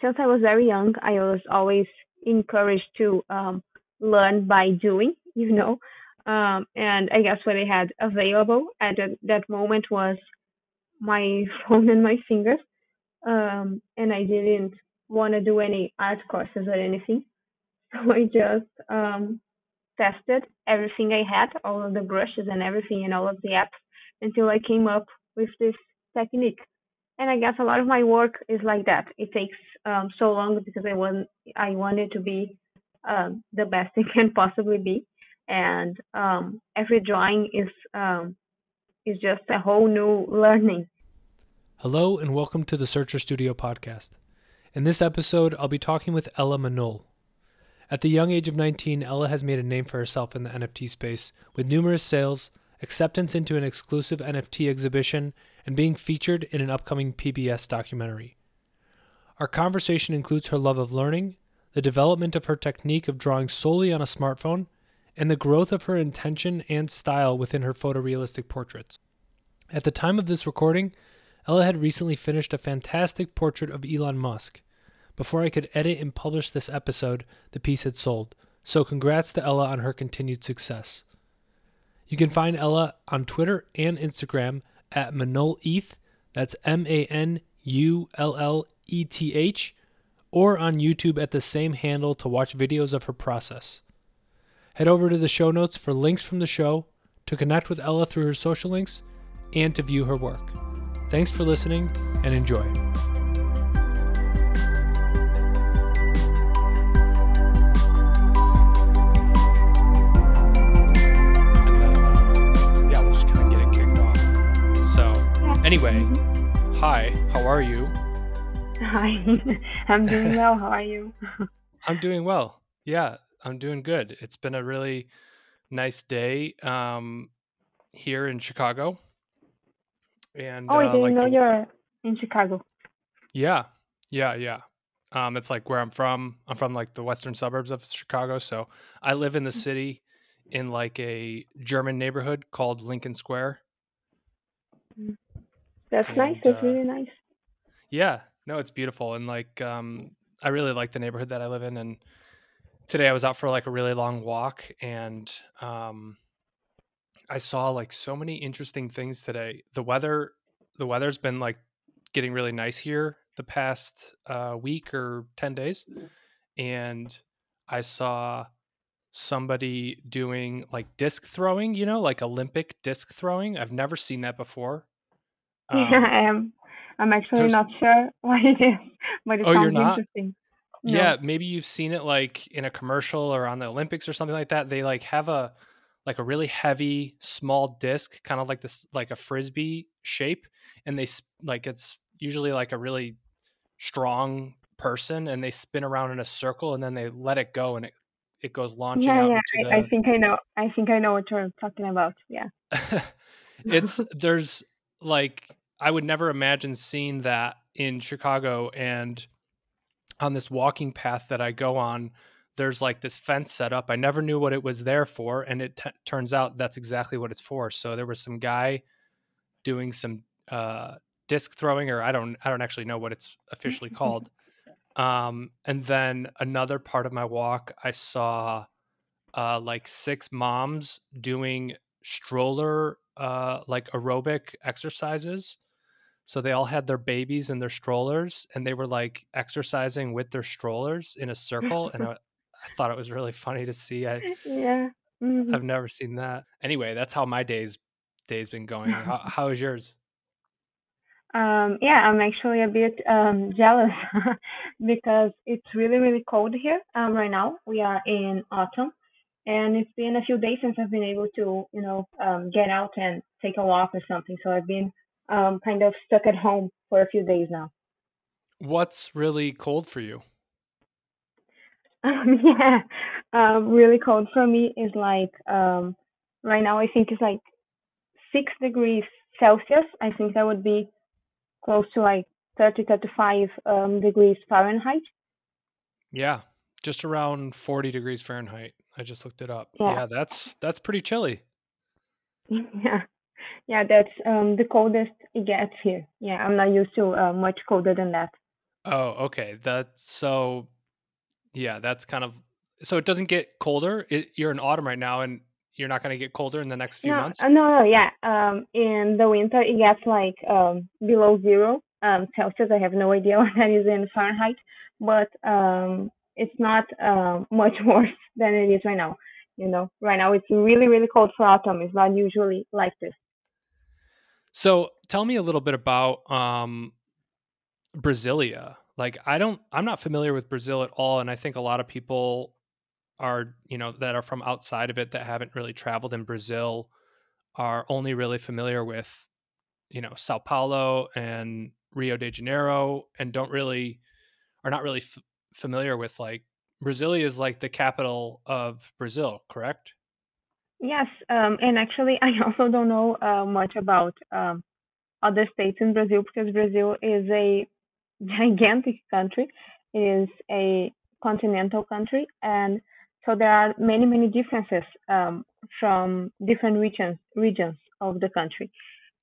since I was very young, I was always encouraged to um, learn by doing, you know. Um, and I guess what I had available at that, moment was my phone and my fingers. Um, and I didn't want to do any art courses or anything. So I just um, tested everything I had, all of the brushes and everything, and all of the apps until I came up with this technique. And I guess a lot of my work is like that. It takes um, so long because I want I wanted to be um, the best it can possibly be, and um, every drawing is um, is just a whole new learning. Hello and welcome to the Searcher Studio podcast. In this episode, I'll be talking with Ella Manull. At the young age of 19, Ella has made a name for herself in the NFT space with numerous sales, acceptance into an exclusive NFT exhibition, and being featured in an upcoming PBS documentary. Our conversation includes her love of learning, the development of her technique of drawing solely on a smartphone, and the growth of her intention and style within her photorealistic portraits. At the time of this recording, Ella had recently finished a fantastic portrait of Elon Musk, before I could edit and publish this episode, the piece had sold. So congrats to Ella on her continued success. You can find Ella on Twitter and Instagram at ManullEth, that's M A N U L L E T H, or on YouTube at the same handle to watch videos of her process. Head over to the show notes for links from the show, to connect with Ella through her social links, and to view her work. Thanks for listening and enjoy. Anyway, hi, how are you? Hi, I'm doing well. How are you? I'm doing well. Yeah, I'm doing good. It's been a really nice day um, here in Chicago. And oh, I uh, didn't like know the... you're in Chicago. Yeah, yeah, yeah. Um, it's like where I'm from. I'm from like the western suburbs of Chicago, so I live in the mm. city in like a German neighborhood called Lincoln Square. Mm. That's and, nice. That's uh, really nice. Yeah, no, it's beautiful, and like um, I really like the neighborhood that I live in. And today I was out for like a really long walk, and um, I saw like so many interesting things today. The weather, the weather's been like getting really nice here the past uh, week or ten days, and I saw somebody doing like disc throwing, you know, like Olympic disc throwing. I've never seen that before. Um, yeah, I am. I'm actually not sure what it is, but it oh, sounds interesting. No. Yeah, maybe you've seen it like in a commercial or on the Olympics or something like that. They like have a like a really heavy small disc, kind of like this like a frisbee shape, and they like it's usually like a really strong person, and they spin around in a circle, and then they let it go, and it it goes launching yeah, out yeah. I, the... I think I know. I think I know what you're talking about. Yeah. it's there's like I would never imagine seeing that in Chicago and on this walking path that I go on there's like this fence set up. I never knew what it was there for and it t- turns out that's exactly what it's for. So there was some guy doing some uh, disc throwing or I don't I don't actually know what it's officially called. Um, and then another part of my walk I saw uh, like six moms doing stroller uh, like aerobic exercises so they all had their babies in their strollers and they were like exercising with their strollers in a circle. and I, I thought it was really funny to see. I, yeah. Mm-hmm. I've never seen that. Anyway, that's how my day's day's been going. how, how is yours? Um, yeah, I'm actually a bit um, jealous because it's really, really cold here um, right now. We are in autumn, and it's been a few days since I've been able to, you know, um, get out and take a walk or something. So I've been um, kind of stuck at home for a few days now. What's really cold for you? Um, yeah, um, really cold for me is like um, right now. I think it's like six degrees Celsius. I think that would be close to like 30, 35 um, degrees Fahrenheit. Yeah, just around 40 degrees Fahrenheit. I just looked it up. Yeah, yeah that's that's pretty chilly. Yeah yeah, that's um, the coldest it gets here. Yeah, I'm not used to uh, much colder than that. Oh, okay. That's so. Yeah, that's kind of so it doesn't get colder. It, you're in autumn right now, and you're not going to get colder in the next few No, months. uh, no, no, yeah. Um, in the winter it gets like um below zero um Celsius. I have no idea what that is in Fahrenheit, but um it's not um much worse than it is right now. You know, right now it's really, really cold for autumn. It's not usually like this. So tell me a little bit about um, Brasilia. Like I don't, I'm not familiar with Brazil at all, and I think a lot of people are, you know, that are from outside of it that haven't really traveled in Brazil are only really familiar with, you know, Sao Paulo and Rio de Janeiro, and don't really are not really f- familiar with like Brasilia is like the capital of Brazil, correct? Yes, um, and actually, I also don't know uh, much about um, other states in Brazil because Brazil is a gigantic country. It is a continental country, and so there are many, many differences um, from different regions regions of the country,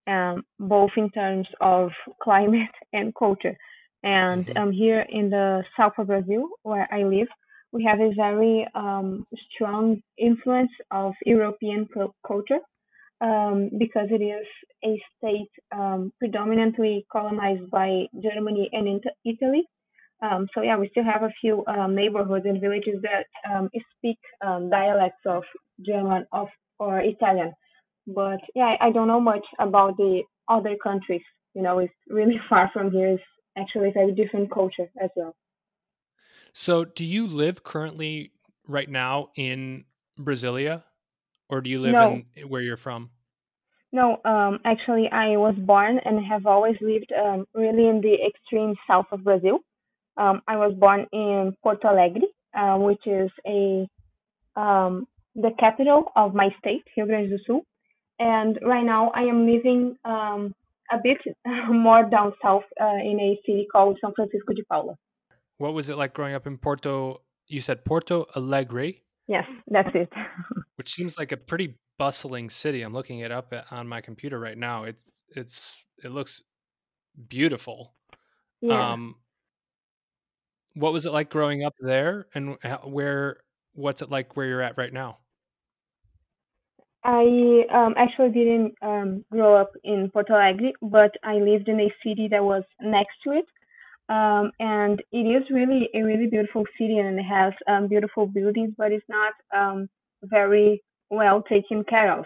um, both in terms of climate and culture. And hmm um, here in the south of Brazil, where I live, we have a very um, strong influence of European culture um, because it is a state um, predominantly colonized by Germany and Italy. Um, so yeah, we still have a few um, neighborhoods and villages that um, speak dialects of German of or Italian. But yeah, I, I don't know much about the other countries. You know, it's really far from here. It's actually a very different culture as well. So, do you live currently right now in Brasilia, or do you live No, in where you're from? no. Um, actually, I was born and have always lived um, really in the extreme south of Brazil. Um, I was born in Porto Alegre, uh, which is a um, the capital of my state, Rio Grande do Sul. And right now, I am living um, a bit more down south uh, in a city called São Francisco de Paula. What was it like growing up in Porto? You said Porto Alegre, Yes, that's it. which seems like a pretty bustling city. I'm looking it up on my computer right now. It's it's it looks beautiful. yeah. Um, what was it like growing up there, and where? What's it like where you're at right now? I um, actually didn't um, grow up in Porto Alegre, but I lived in a city that was next to it. Um, and it is really a really beautiful city and it has um, beautiful buildings, but it's not um, very well taken care of.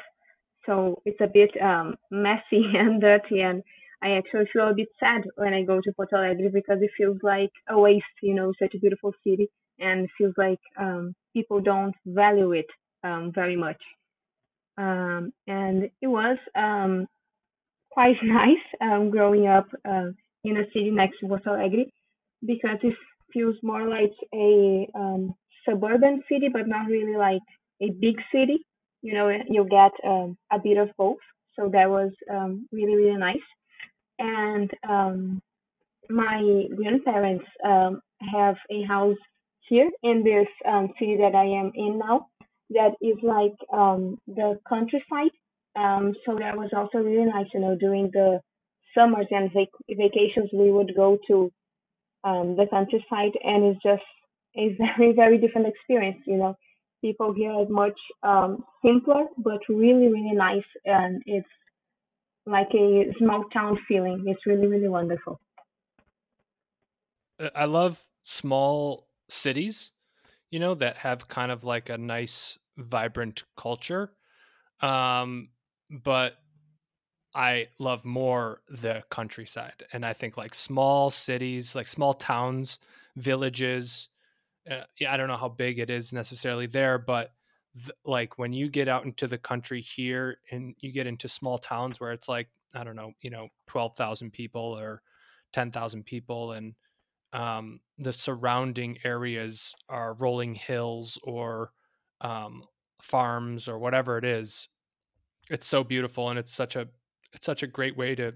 So it's a bit um, messy and dirty. And I actually feel a bit sad when I go to Porto Alegre because it feels like a waste, you know, such a beautiful city and it feels like um, people don't value it um, very much. And it was quite nice growing up uh, in a city next to Porto Alegre because it feels more like a um, suburban city, but not really like a big city. You know, you get um, a bit of both. So that was um, really, really nice. And um, my grandparents um, have a house here in this um, city that I am in now that is like the countryside. So that was also really nice, you know, during the summers and vac- vacations, we would go to um, the countryside, and it's just a very, very different experience, you know. People here are much um, simpler, but really, really nice, and it's like a small town feeling. It's really, really wonderful. Uh, I love small cities, you know, that have kind of like a nice, vibrant culture. Um, but I love more the countryside. And I think like small cities, like small towns, villages, uh, yeah, I don't know how big it is necessarily there, but th- like when you get out into the country here and you get into small towns where it's like, I don't know, you know, 12,000 people or 10,000 people and um, the surrounding areas are rolling hills or um, farms or whatever it is it's so beautiful and it's such a it's such a great way to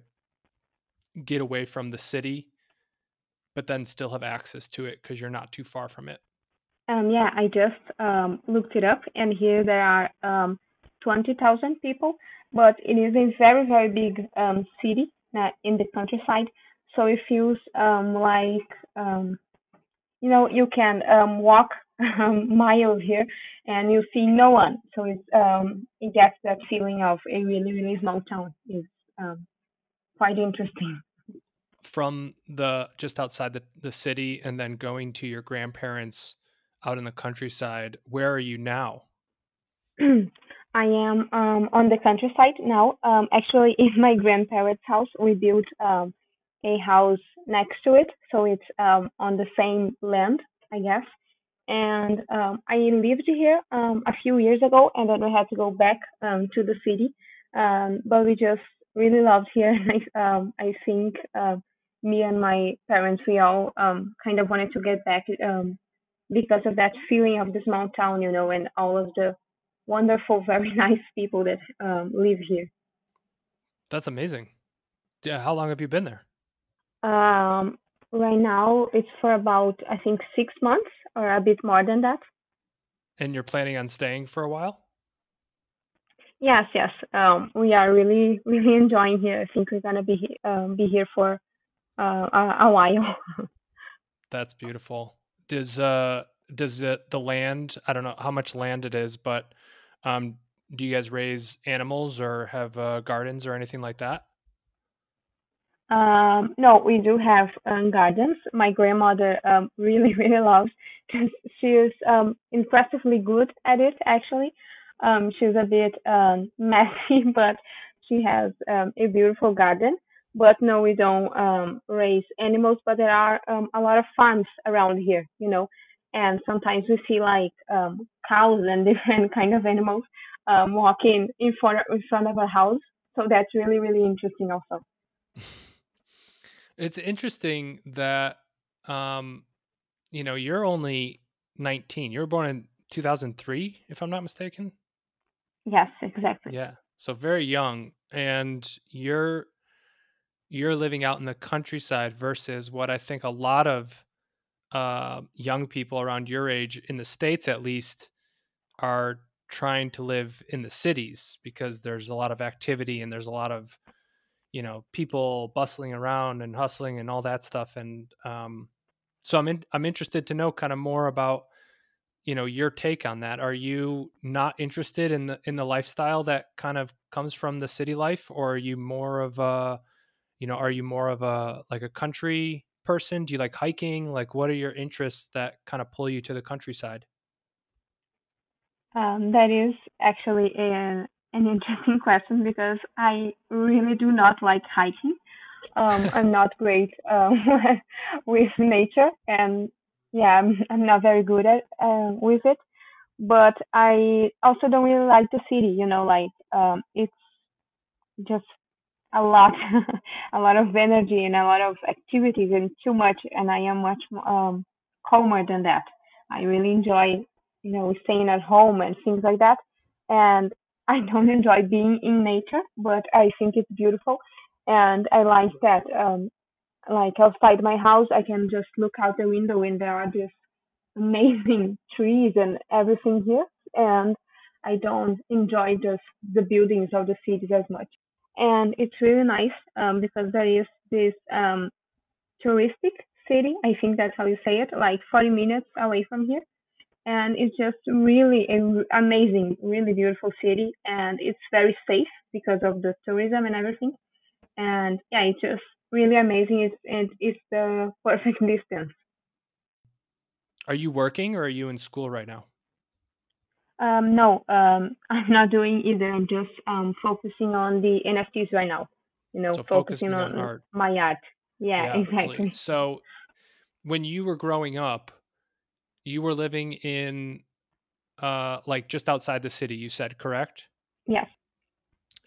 get away from the city but then still have access to it because you're not too far from it Um, yeah, I just um, looked it up, and here there are um, 20,000 people, but it is a very, very big um, city uh, in the countryside. so it feels um, like um, you know you can um, walk um, miles here and you see no one. So it's um, it gets that feeling of a really really small town. It's um, quite interesting. From the just outside the, the city and then going to your grandparents out in the countryside, where are you now? I am um, on the countryside now. Um, actually, in my grandparents' house, we built um, a house next to it, so it's um, on the same land, I guess. And um, I lived here um, a few years ago, and then we had to go back um, to the city. Um, but we just really loved here. I, um, I think uh, me and my parents, we all um, kind of wanted to get back um, because of that feeling of the small town, you know, and all of the wonderful, very nice people that um, live here. That's amazing. Yeah, how long have you been there? Um, right now, it's for about I think six months or a bit more than that. And you're planning on staying for a while? Yes, yes. Um, we are really, really enjoying here. I think we're gonna be um, be here for uh, a, a while. That's beautiful. Does uh does the the land? I don't know how much land it is, but um, do you guys raise animals or have uh, gardens or anything like that? Um, no, we do have um, gardens. My grandmother um, really, really loves. she is um, impressively good at it. Actually, um, she's a bit um, messy, but she has um, a beautiful garden. But no, we don't um, raise animals. But there are um, a lot of farms around here, you know, and sometimes we see like um, cows and different kind of animals um, walking in front in front of a house. So that's really really interesting also. It's interesting that um, you know you're only 19. You were born in 2003, if I'm not mistaken. Yes, exactly. Yeah, so very young, and you're you're living out in the countryside versus what I think a lot of uh, young people around your age in the states, at least, are trying to live in the cities because there's a lot of activity and there's a lot of you know people bustling around and hustling and all that stuff and um, so i'm in, i'm interested to know kind of more about you know your take on that. Are you not interested in the in the lifestyle that kind of comes from the city life or are you more of a you know are you more of a like a country person? Do you like hiking? Like what are your interests that kind of pull you to the countryside? Um, that is actually an an interesting question because I really do not like hiking. Um, I'm not great um, with nature, and yeah, I'm, I'm not very good at uh, with it. But I also don't really like the city. You know, like um, it's just a lot, a lot of energy and a lot of activities and too much. And I am much um, calmer than that. I really enjoy, you know, staying at home and things like that. And I don't enjoy being in nature, but I think it's beautiful, and I like that. Um, like outside my house, I can just look out the window and there are just amazing trees and everything here, and I don't enjoy just the buildings of the cities as much. And it's really nice um, because there is this um, touristic city. I think that's how you say it, like 40 minutes away from here and it's just really amazing, really beautiful city, and it's very safe because of the tourism and everything. And yeah, it's just really amazing. It's and it's the perfect distance. Are you working or are you in school right now? Um, no, um, I'm not doing either. I'm just um, focusing on the NFTs right now. You know, so focusing, focusing on, on art. my art. Yeah, Yeah, exactly. please. So, when you were growing up, you were living in uh like just outside the city, you said, correct? Yes.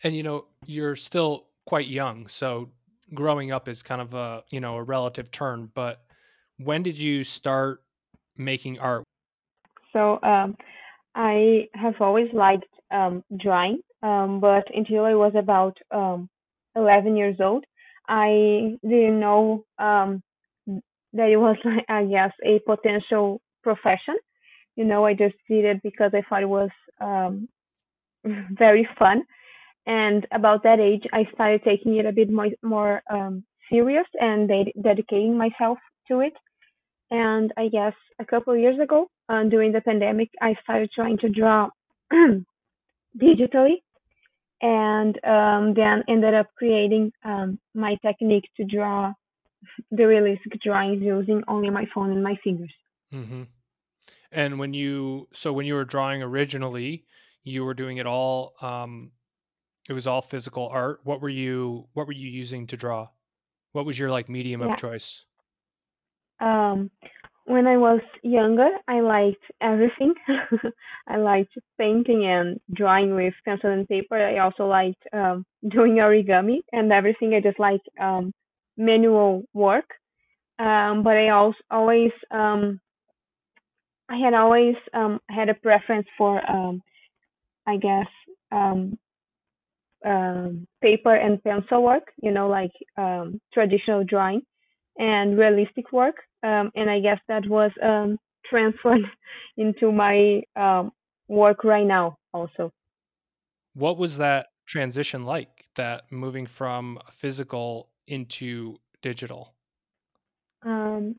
And you know, you're still quite young, so growing up is kind of a, you know, a relative term, but when did you start making art? So um, I have always liked um, drawing, um, but until I was about um, 11 years old, I didn't know um, that it was, I guess, a potential profession. You know, I just did it because I thought it was um, very fun. And about that age, I started taking it a bit more, more um, serious and de- dedicating myself to it. And I guess a couple of years ago, uh, during the pandemic, I started trying to draw digitally and um, then ended up creating um, my technique to draw the realistic drawings using only my phone and my fingers. Mm-hmm. And when you so when you were drawing originally, you were doing it all. Um, it was all physical art. What were you What were you using to draw? What was your like medium Yeah. of choice? Um, when I was younger, I liked everything. I liked painting and drawing with pencil and paper. I also liked um, doing origami and everything. I just like um, manual work. Um, but I also always um, I had always um, had a preference for um, I guess um, um, paper and pencil work. You know, like um, traditional drawing and realistic work. Um, and I guess that was um, transferred into my um, work right now also. What was that transition like? That moving from physical into digital? Um,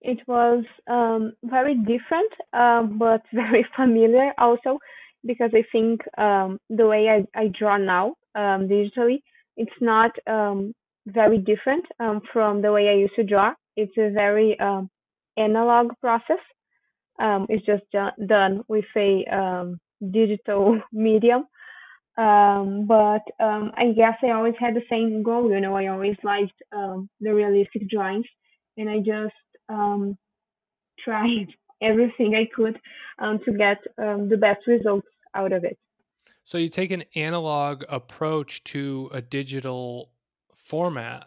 it was um, very different, um, but very familiar also because I think um, the way I, I draw now um, digitally, it's not um, very different um, from the way I used to draw. It's a very analog process. It's just done with a digital medium. Um, but um, I guess I always had the same goal. You know, I always liked um, the realistic drawings, and I just um, tried everything I could um, to get um, the best results out of it. So you take an analog approach to a digital format.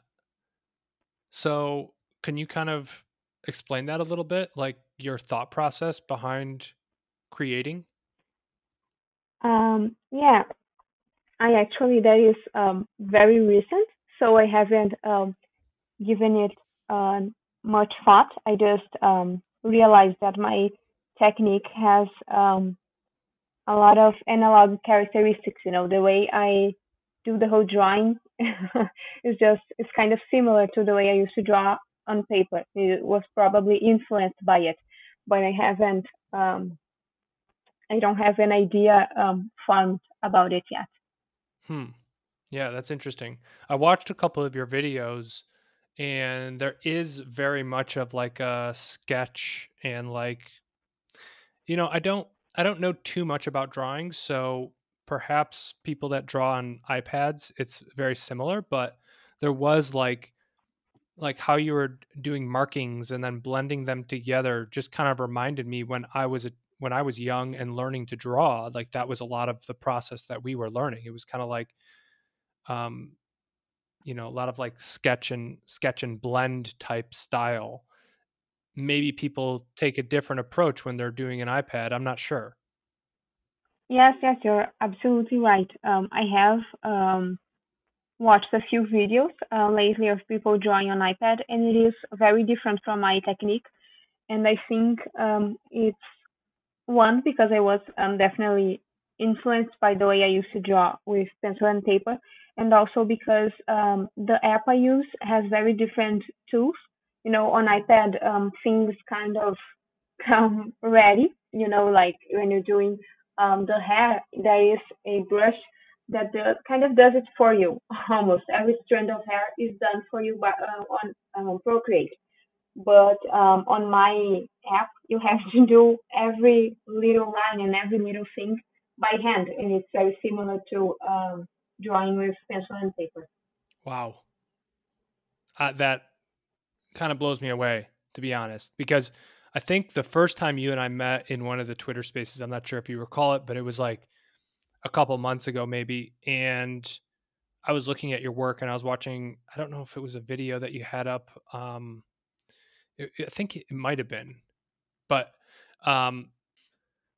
So can you kind of explain that a little bit, like your thought process behind creating? Um, yeah, I actually that is um, very recent, so I haven't um, given it uh, much thought. I just um, realized that my technique has um, a lot of analog characteristics. You know, the way I do the whole drawing is just it's kind of similar to the way I used to draw on paper. It was probably influenced by it, but I haven't. Um, I don't have an idea um, formed about it yet. Hmm. Yeah, that's interesting. I watched a couple of your videos and there is very much of like a sketch and like you know, I don't I don't know too much about drawing, so perhaps people that draw on iPads it's very similar, but there was like like how you were doing markings and then blending them together just kind of reminded me when I was a when I was young and learning to draw, like that was a lot of the process that we were learning. It was kind of like um you know a lot of like sketch and sketch and blend type style maybe people take a different approach when they're doing an ipad i'm not sure Yes, yes, you're absolutely right. Um, I have um, watched a few videos uh, lately of people drawing on iPad, and it is very different from my technique. And I think um, it's one because I was um, definitely influenced by the way I used to draw with pencil and paper, and also because um, the app I use has very different tools. You know, on iPad, um, things kind of come ready. You know, like when you're doing um, the hair, there is a brush that kind of does it for you. Almost every strand of hair is done for you by, uh, on um, Procreate. But um, on my app, you have to do every little line and every little thing by hand, and it's very similar to um, drawing with pencil and paper. wow uh, that kind of blows me away to be honest because i think the first time you and i met in one of the twitter spaces i'm not sure if you recall it but it was like a couple months ago maybe and i was looking at your work and i was watching i don't know if it was a video that you had up um it, i think it might have been but um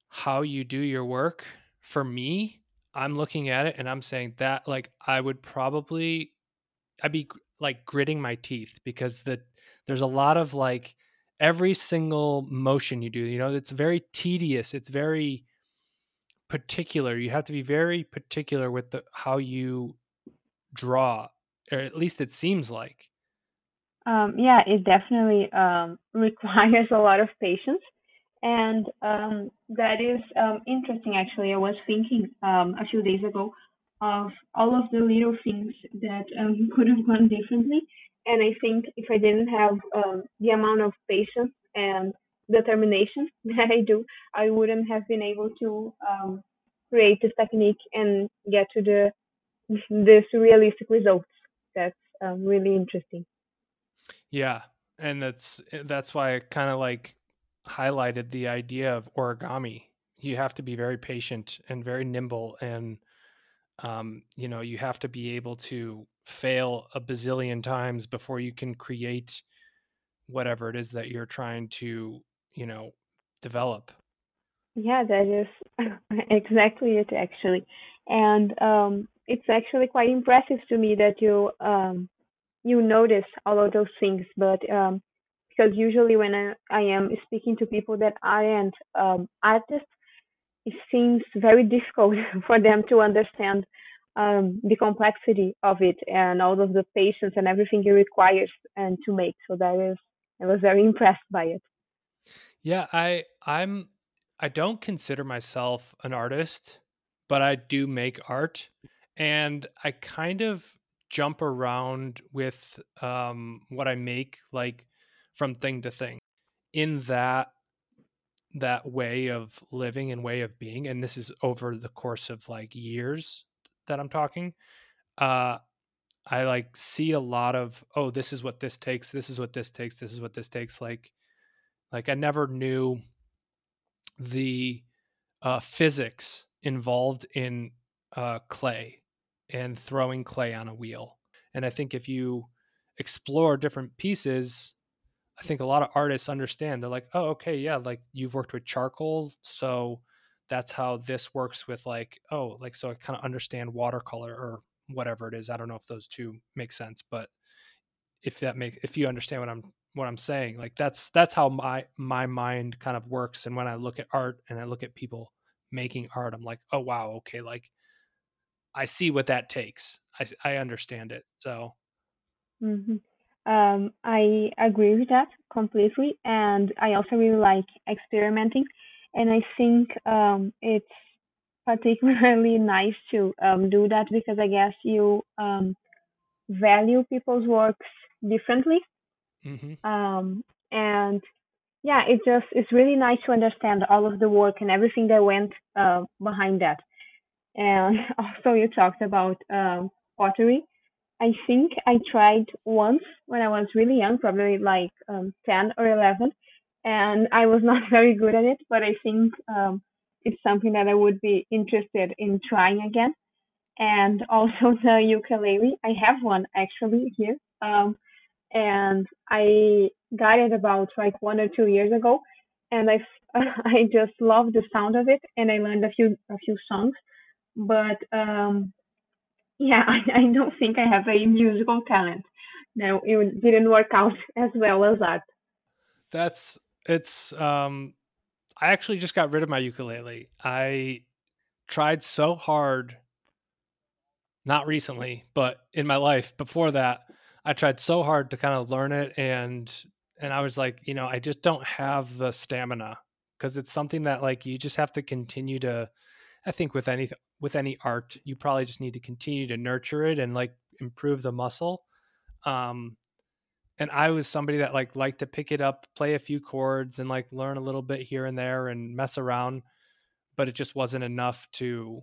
how you do your work for me i'm looking at it and i'm saying that like i would probably i'd be like gritting my teeth because the there's a lot of like every single motion you do you know it's very tedious it's very particular you have to be very particular with the how you draw or at least it seems like. Um, yeah, it definitely um, requires a lot of patience, and um, that is um, interesting. Actually, I was thinking um, a few days ago of all of the little things that um, could have gone differently, and I think if I didn't have um, the amount of patience and determination that I do, I wouldn't have been able to um, create this technique and get to the this realistic results. That's really interesting. Yeah, and that's that's why I kind of like highlighted the idea of origami. You have to be very patient and very nimble, and um, you know you have to be able to fail a bazillion times before you can create whatever it is that you're trying to you know develop. Yeah, that is exactly it actually, and um, it's actually quite impressive to me that you um, you notice all of those things, but um, because usually when I, I am speaking to people that aren't um, artists, it seems very difficult for them to understand um, the complexity of it and all of the patience and everything it requires and to make. So that is, I was very impressed by it. Yeah, I I'm I don't consider myself an artist, but I do make art, and I kind of jump around with um, what I make, like from thing to thing. In that that way of living and way of being, and this is over the course of like years that I'm talking. Uh, I like see a lot of oh, this is what this takes. This is what this takes. This is what this takes. Like, like I never knew the uh, physics involved in uh, clay and throwing clay on a wheel. And I think if you explore different pieces, I think a lot of artists understand. They're like, oh, okay, yeah, like you've worked with charcoal, so that's how this works with like, oh, like so I kind of understand watercolor or whatever it is. I don't know if those two make sense, but if that makes if you understand what I'm what I'm saying, like that's that's how my my mind kind of works. And when I look at art and I look at people making art, I'm like, oh wow, okay, like I see what that takes. I I understand it. So hmm Um, I agree with that completely, and I also really like experimenting, and I think um, it's particularly nice to um, do that because I guess you um, value people's works differently, hmm um, and yeah, it just it's really nice to understand all of the work and everything that went uh, behind that. And also, you talked about um, pottery. I think I tried once when I was really young, probably like um, 10 or 11, and I was not very good at it, but I think um, it's something that I would be interested in trying again. And also the ukulele. I have one actually here. Um, and I got it about like one or two years ago, and I I just love the sound of it, and I learned a few a few songs, but um, yeah, I, I don't think I have a musical talent. No, it didn't work out as well as that. that's it's um I actually just got rid of my ukulele. I tried so hard not recently, but in my life before that, I tried so hard to kind of learn it and and I was like, you know, I just don't have the stamina because it's something that like you just have to continue to I think with any with any art, you probably just need to continue to nurture it and like improve the muscle. Um and I was somebody that like liked to pick it up, play a few chords and like learn a little bit here and there and mess around, but it just wasn't enough to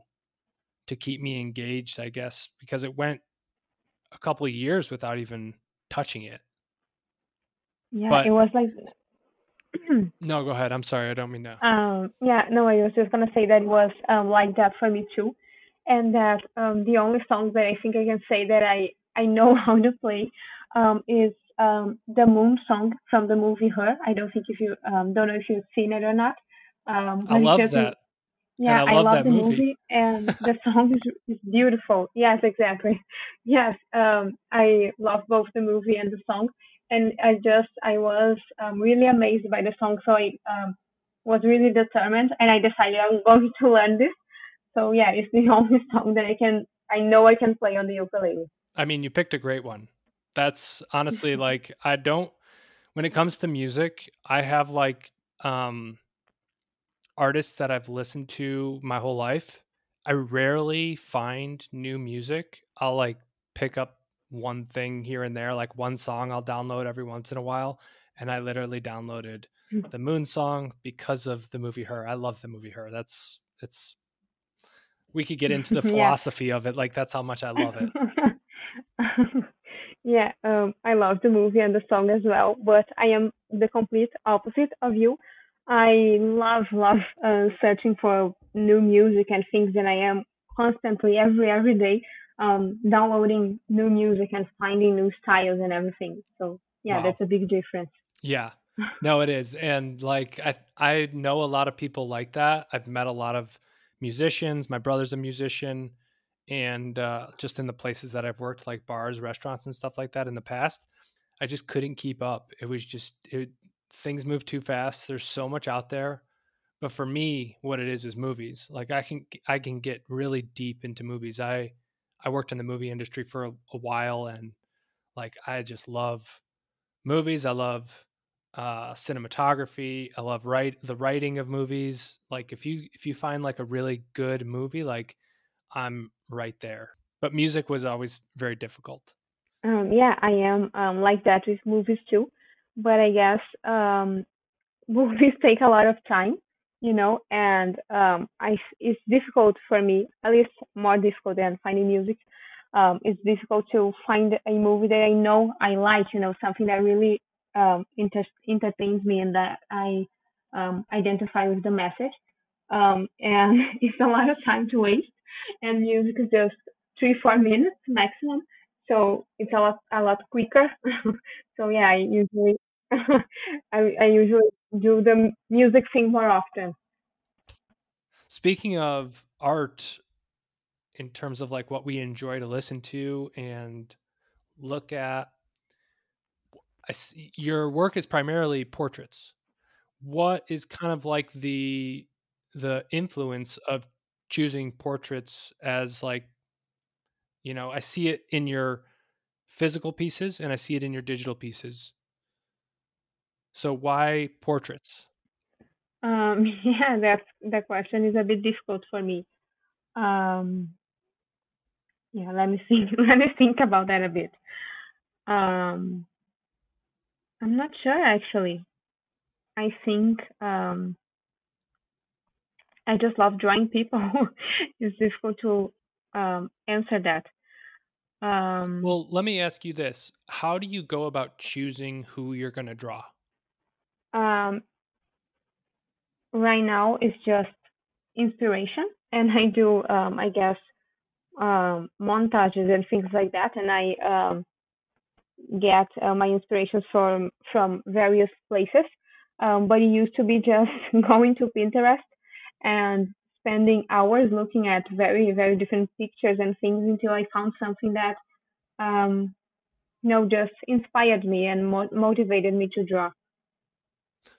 to keep me engaged, I guess, because it went a couple of years without even touching it. Yeah, it was like no, go ahead. I'm sorry. I don't mean to. Um, yeah, no, I was just gonna say that it was um, like that for me too, and that um, the only song that I think I can say that I I know how to play um, is um, the Moon song from the movie Her. I don't think if you um, don't know if you've seen it or not, um, I love that. And yeah, I I love love that the movie. movie and the song is, is beautiful. Yes, exactly. Yes, um, I love both the movie and the song, and I just I was um, really amazed by the song, so I um, was really determined, and I decided I'm going to learn this. So yeah, it's the only song that I can I know I can play on the ukulele. I mean, you picked a great one. That's honestly like I don't when it comes to music, I have like um artists that I've listened to my whole life. I rarely find new music. I'll like pick up one thing here and there, like one song I'll download every once in a while. And I literally downloaded Mm. the Moon song because of the movie Her. I love the movie Her. That's it's we could get into the yeah. philosophy of it. Like that's how much I love it. yeah, um, I love the movie and the song as well, but I am the complete opposite of you. I love, love uh, searching for new music and things and I am constantly every every day um, downloading new music and finding new styles and everything. So yeah, Wow. that's a big difference. Yeah. No, it is. And like I I know a lot of people like that. I've met a lot of musicians. My brother's a musician and uh just in the places that I've worked like bars, restaurants and stuff like that in the past, I just couldn't keep up. It was just it things move too fast. There's so much out there. But for me, what it is is movies. Like I can I can get really deep into movies. I I worked in the movie industry for a, a while and like I just love movies. I love uh cinematography. I love write the writing of movies. Like if you if you find like a really good movie, like I'm right there. But music was always very difficult. Um, yeah, I am um, like that with movies too, but I guess um, movies take a lot of time, you know, and um, I it's difficult for me, at least more difficult than finding music. Um, it's difficult to find a movie that I know I like, you know, something that really um, inter- entertains me and that I um, identify with the message. Um, and it's a lot of time to waste, and music is just three, four minutes maximum. So it's a lot, a lot quicker. so yeah, I usually, I, I usually do the music thing more often. Speaking of art in terms of like what we enjoy to listen to and look at, your work is primarily portraits. What is kind of like the the influence of choosing portraits as like, you know, I see it in your physical pieces and I see it in your digital pieces. So why portraits? Um, yeah, that that question is a bit difficult for me. Um, yeah, let me think. Let me think about that a bit. Um, I'm not sure actually. I think um, I just love drawing people. it's difficult to um, answer that. Um, Well, let me ask you this. How do you go about choosing who you're going to draw? Um, right now it's just inspiration, and I do, um, I guess, um, montages and things like that, and I um, get uh, my inspirations from from various places. Um, but it used to be just going to Pinterest and spending hours looking at very very different pictures and things until I found something that um, you know just inspired me and mo- motivated me to draw.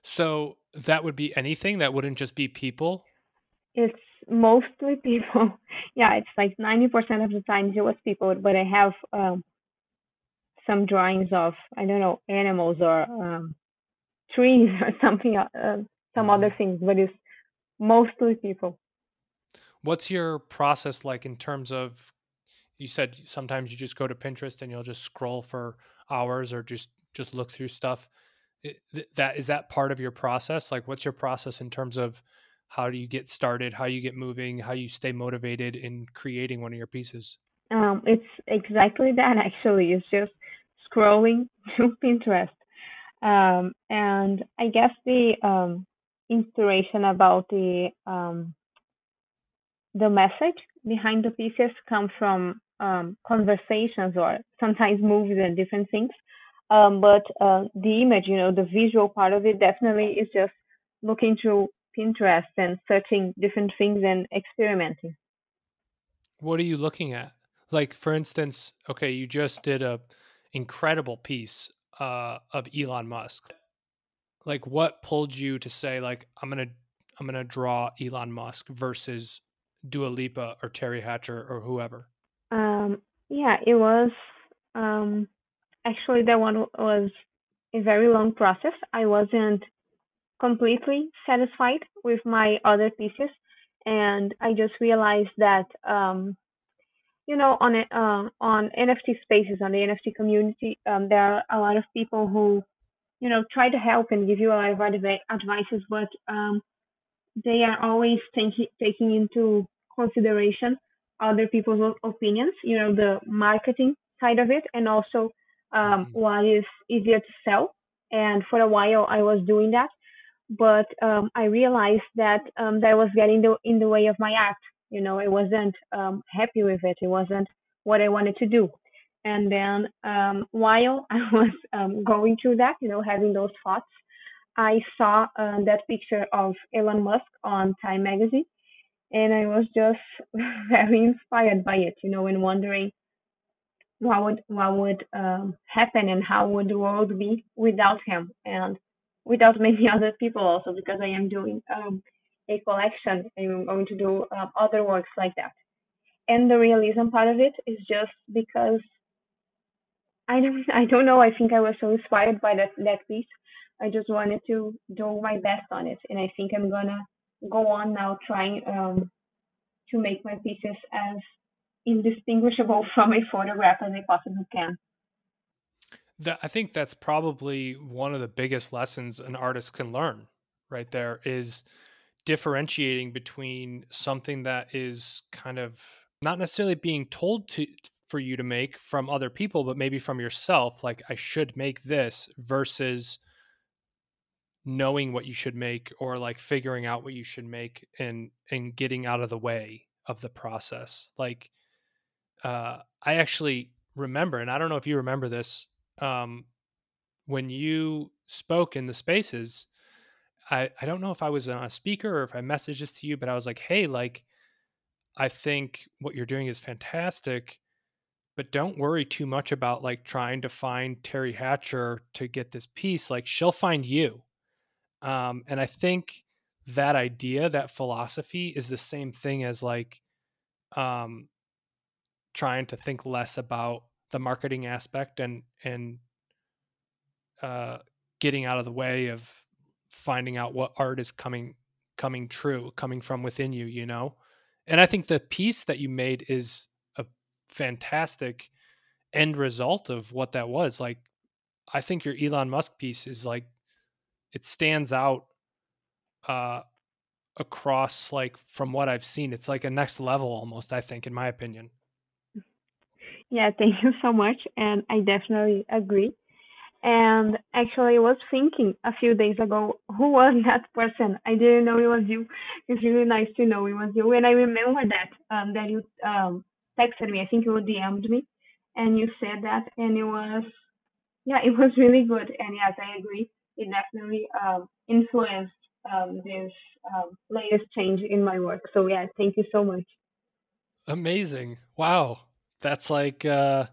So that would be anything. That wouldn't just be people. It's mostly people. yeah, it's like 90% of the time it was people, but I have um, some drawings of I don't know animals or um, trees or something, uh, uh, some hmm other things, but it's mostly people. What's your process like in terms of? You said sometimes you just go to Pinterest and you'll just scroll for hours or just just look through stuff. That is that part of your process? Like, what's your process in terms of how do you get started, how you get moving, how you stay motivated in creating one of your pieces? Um, it's exactly that actually. It's just scrolling to Pinterest. Um, and I guess the um, inspiration about the um, the message behind the pieces come from um, conversations or sometimes movies and different things. Um, but uh, the image, you know, the visual part of it definitely is just looking through Pinterest and searching different things and experimenting. What are you looking at? Like, for instance, okay, you just did a incredible piece uh, of Elon Musk. Like, what pulled you to say, like, I'm gonna I'm gonna draw Elon Musk versus Dua Lipa or Teri Hatcher or whoever? Um, yeah, it was um, actually that one was a very long process. I wasn't completely satisfied with my other pieces, and I just realized that um, you know on uh, on NFT spaces on the NFT community, um, there are a lot of people who you know try to help and give you a lot of adv- advices, but um, they are always taking taking into consideration other people's opinions. You know the marketing side of it, and also um, mm-hmm. what is easier to sell. And for a while, I was doing that, but um, I realized that um, that was getting the, in the way of my act. You know, I wasn't um, happy with it. It wasn't what I wanted to do. And then um, while I was um, going through that, you know, having those thoughts, I saw uh, that picture of Elon Musk on Time Magazine, and I was just very inspired by it, you know, and wondering what would what would um, happen and how would the world be without him and without many other people also because I am doing um, a collection I'm going to do um, other works like that. And the realism part of it is just because I don't I don't know. I think I was so inspired by that that piece. I just wanted to do my best on it and I think I'm gonna go on now trying um, to make my pieces as indistinguishable from a photograph as they possibly can. I think that's probably one of the biggest lessons an artist can learn right there is differentiating between something that is kind of not necessarily being told to for you to make from other people but maybe from yourself like I should make this versus knowing what you should make or like figuring out what you should make and and getting out of the way of the process like uh, I actually remember, and I don't know if you remember this, um, when you spoke in the spaces. I, I don't know if I was on a speaker or if I messaged this to you, but I was like, hey, like, I think what you're doing is fantastic, but don't worry too much about like trying to find Teri Hatcher to get this piece. Like, she'll find you. Um, and I think that idea, that philosophy is the same thing as like, um, trying to think less about the marketing aspect and and uh, getting out of the way of finding out what art is coming coming true coming from within you you know? And i think the piece that you made is a fantastic end result of what that was like i think your elon musk piece is like it stands out uh across like from what i've seen it's like a next level almost i think in my opinion yeah, thank you so much. And I definitely agree. And actually, I was thinking a few days ago, who was that person? I didn't know it was you. It's really nice to know it was you. And I remember that um, that you um, texted me. I think you DM'd me, and you said that, and it was, yeah, it was really good. And yes, I agree. It definitely um, influenced um, this um, latest change in my work. So yeah, thank you so much. Amazing! Wow that's like uh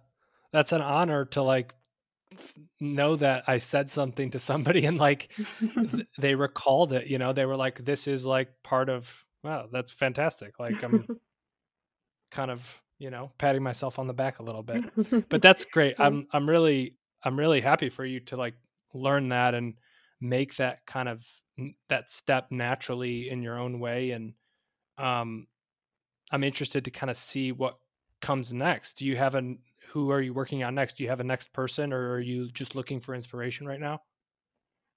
that's an honor to like know that I said something to somebody and like th- they recalled it, you know, they were like this is like part of wow, that's fantastic. Like I'm kind of, you know, patting myself on the back a little bit. But that's great. I'm I'm really I'm really happy for you to like learn that and make that kind of that step naturally in your own way and um I'm interested to kind of see what comes next? Do you have an who are you working on next? Do you have a next person, or are you just looking for inspiration right now?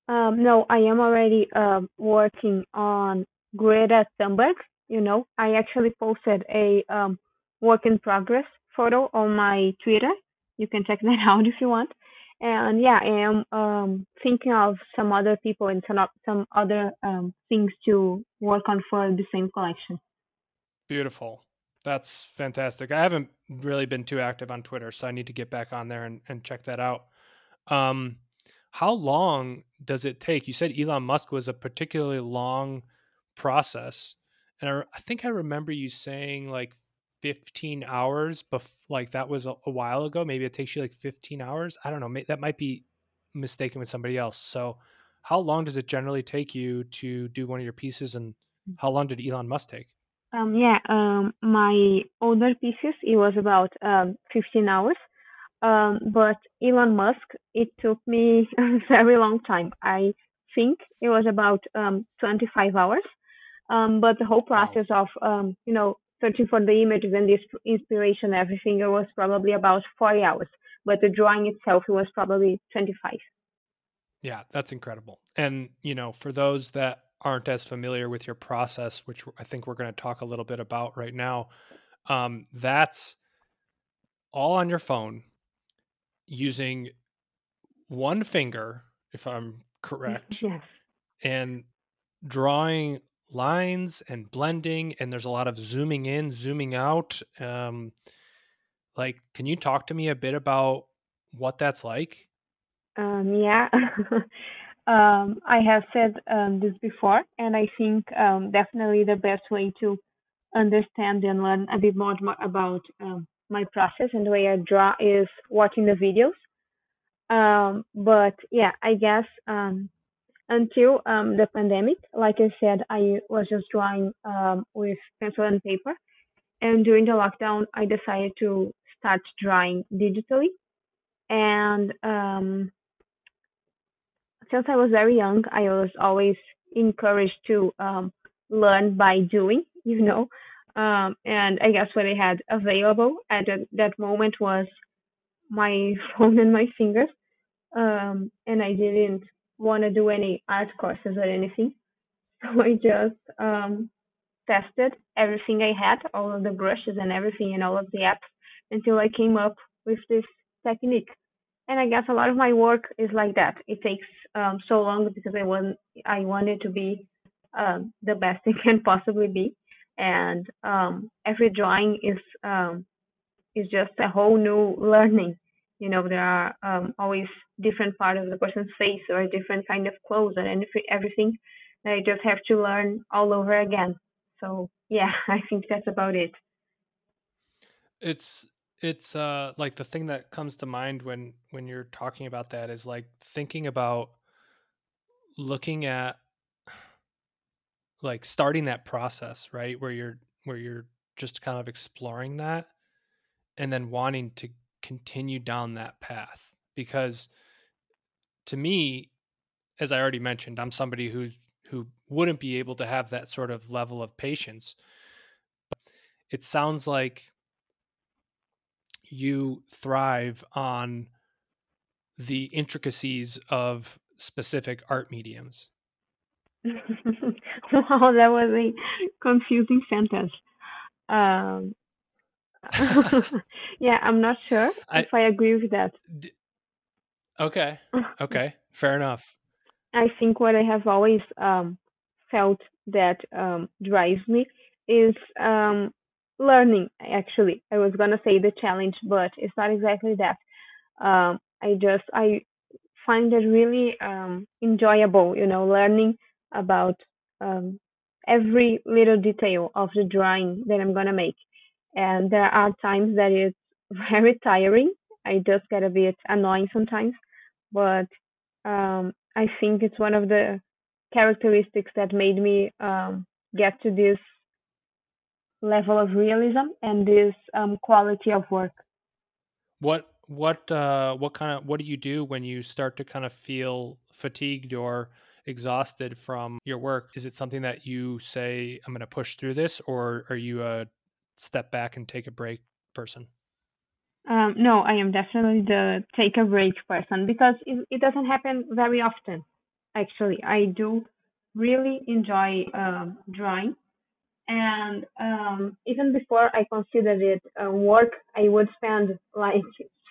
Um, no, I am already um, working on Greta Thunberg. You know, I actually posted a um, work in progress photo on my Twitter. You can check that out if you want. And yeah, I am um, thinking of some other people and some some other um, things to work on for the same collection. Beautiful. That's fantastic. I haven't really been too active on Twitter, so I need to get back on there and, and check that out. Um, how long does it take? You said Elon Musk was a particularly long process, and I, I think I remember you saying like 15 hours, bef- like that was a, a, while ago. Maybe it takes you like 15 hours. I don't know. May- that might be mistaken with somebody else. So, how long does it generally take you to do one of your pieces, and mm. how long did Elon Musk take? Um, yeah, um, my older pieces, it was about um, 15 hours. Um, but Elon Musk, it took me a very long time. I think it was about um, 25 hours. Um, but the whole process of, um, you know, searching for the images and this inspiration, everything, it was probably about 40 hours. But the drawing itself, it was probably 25. Yeah, that's incredible. And, you know, for those that aren't as familiar with your process, which I think we're going to talk a little bit about right now, um, that's all on your phone using one finger, if I'm correct. Yes. And drawing lines and blending, and there's a lot of zooming in, zooming out. Um, like, can you talk to me a bit about what that's like? Um, yeah. um, I have said um, this before, and I think um, definitely the best way to understand and learn a bit more about um, my process and the way I draw is watching the videos. Um, but yeah, I guess um, until the pandemic, like I said, I was just drawing with pencil and paper. And during the lockdown, I decided to start drawing digitally. And since I was very young, I was always encouraged to um, learn by doing, you know. Um, and I guess what I had available at that, moment was my phone and my fingers. Um, and I didn't want to do any art courses or anything. So I just um, tested everything I had, all of the brushes and everything, and all of the apps until I came up with this technique. And I guess a lot of my work is like that. It takes um, so long because I want I wanted to be um, the best it can possibly be, and um, every drawing is um, is just a whole new learning you know there are um, always different part of the person's face or different kind of clothes and everything that I just have to learn all over again. So yeah, I think that's about it. It's it's uh like the thing that comes to mind when when you're talking about that is like thinking about looking at like starting that process, right? Where you're where you're just kind of exploring that and then wanting to continue down that path because to me as i already mentioned i'm somebody who's who wouldn't be able to have that sort of level of patience but it sounds like you thrive on the intricacies of specific art mediums. wow, that was a confusing sentence. Um, yeah, I'm not sure I, if I agree with that. D- okay. Okay. Fair enough. I think what I have always um, felt that um, drives me is um, learning. Actually, I was gonna say the challenge, but it's not exactly that. Um, I just I find it really um, enjoyable, you know, learning about um, every little detail of the drawing that I'm gonna make and there are times that it's very tiring. I just get a bit annoying sometimes, but um, I think it's one of the characteristics that made me um, get to this level of realism and this um, quality of work. What what uh, what kind of what do you do when you start to kind of feel fatigued or exhausted from your work? Is it something that you say I'm going to push through this, or are you a step back and take a break person? Um, no, I am definitely the take a break person because it, it doesn't happen very often. Actually, I do really enjoy um, drawing, and um, even before I considered it uh, work, I would spend like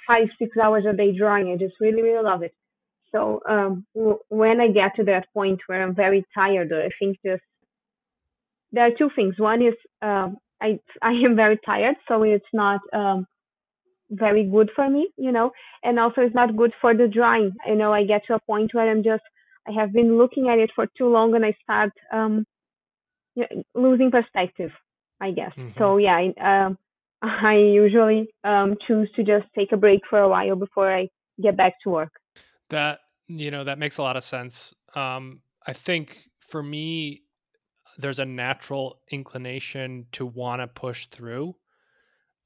five, six hours a day drawing. I just really, really love it. So um, w- when I get to that point where I'm very tired, or I think just there are two things. One is um, I I am very tired, so it's not um very good for me, you know, and also it's not good for the drawing. You know, I get to a point where I'm just I have been looking at it for too long and I start um losing perspective, I guess. Mm-hmm. So yeah, I, um I usually um choose to just take a break for a while before I get back to work. That you know, that makes a lot of sense. Um I think for me there's a natural inclination to want to push through.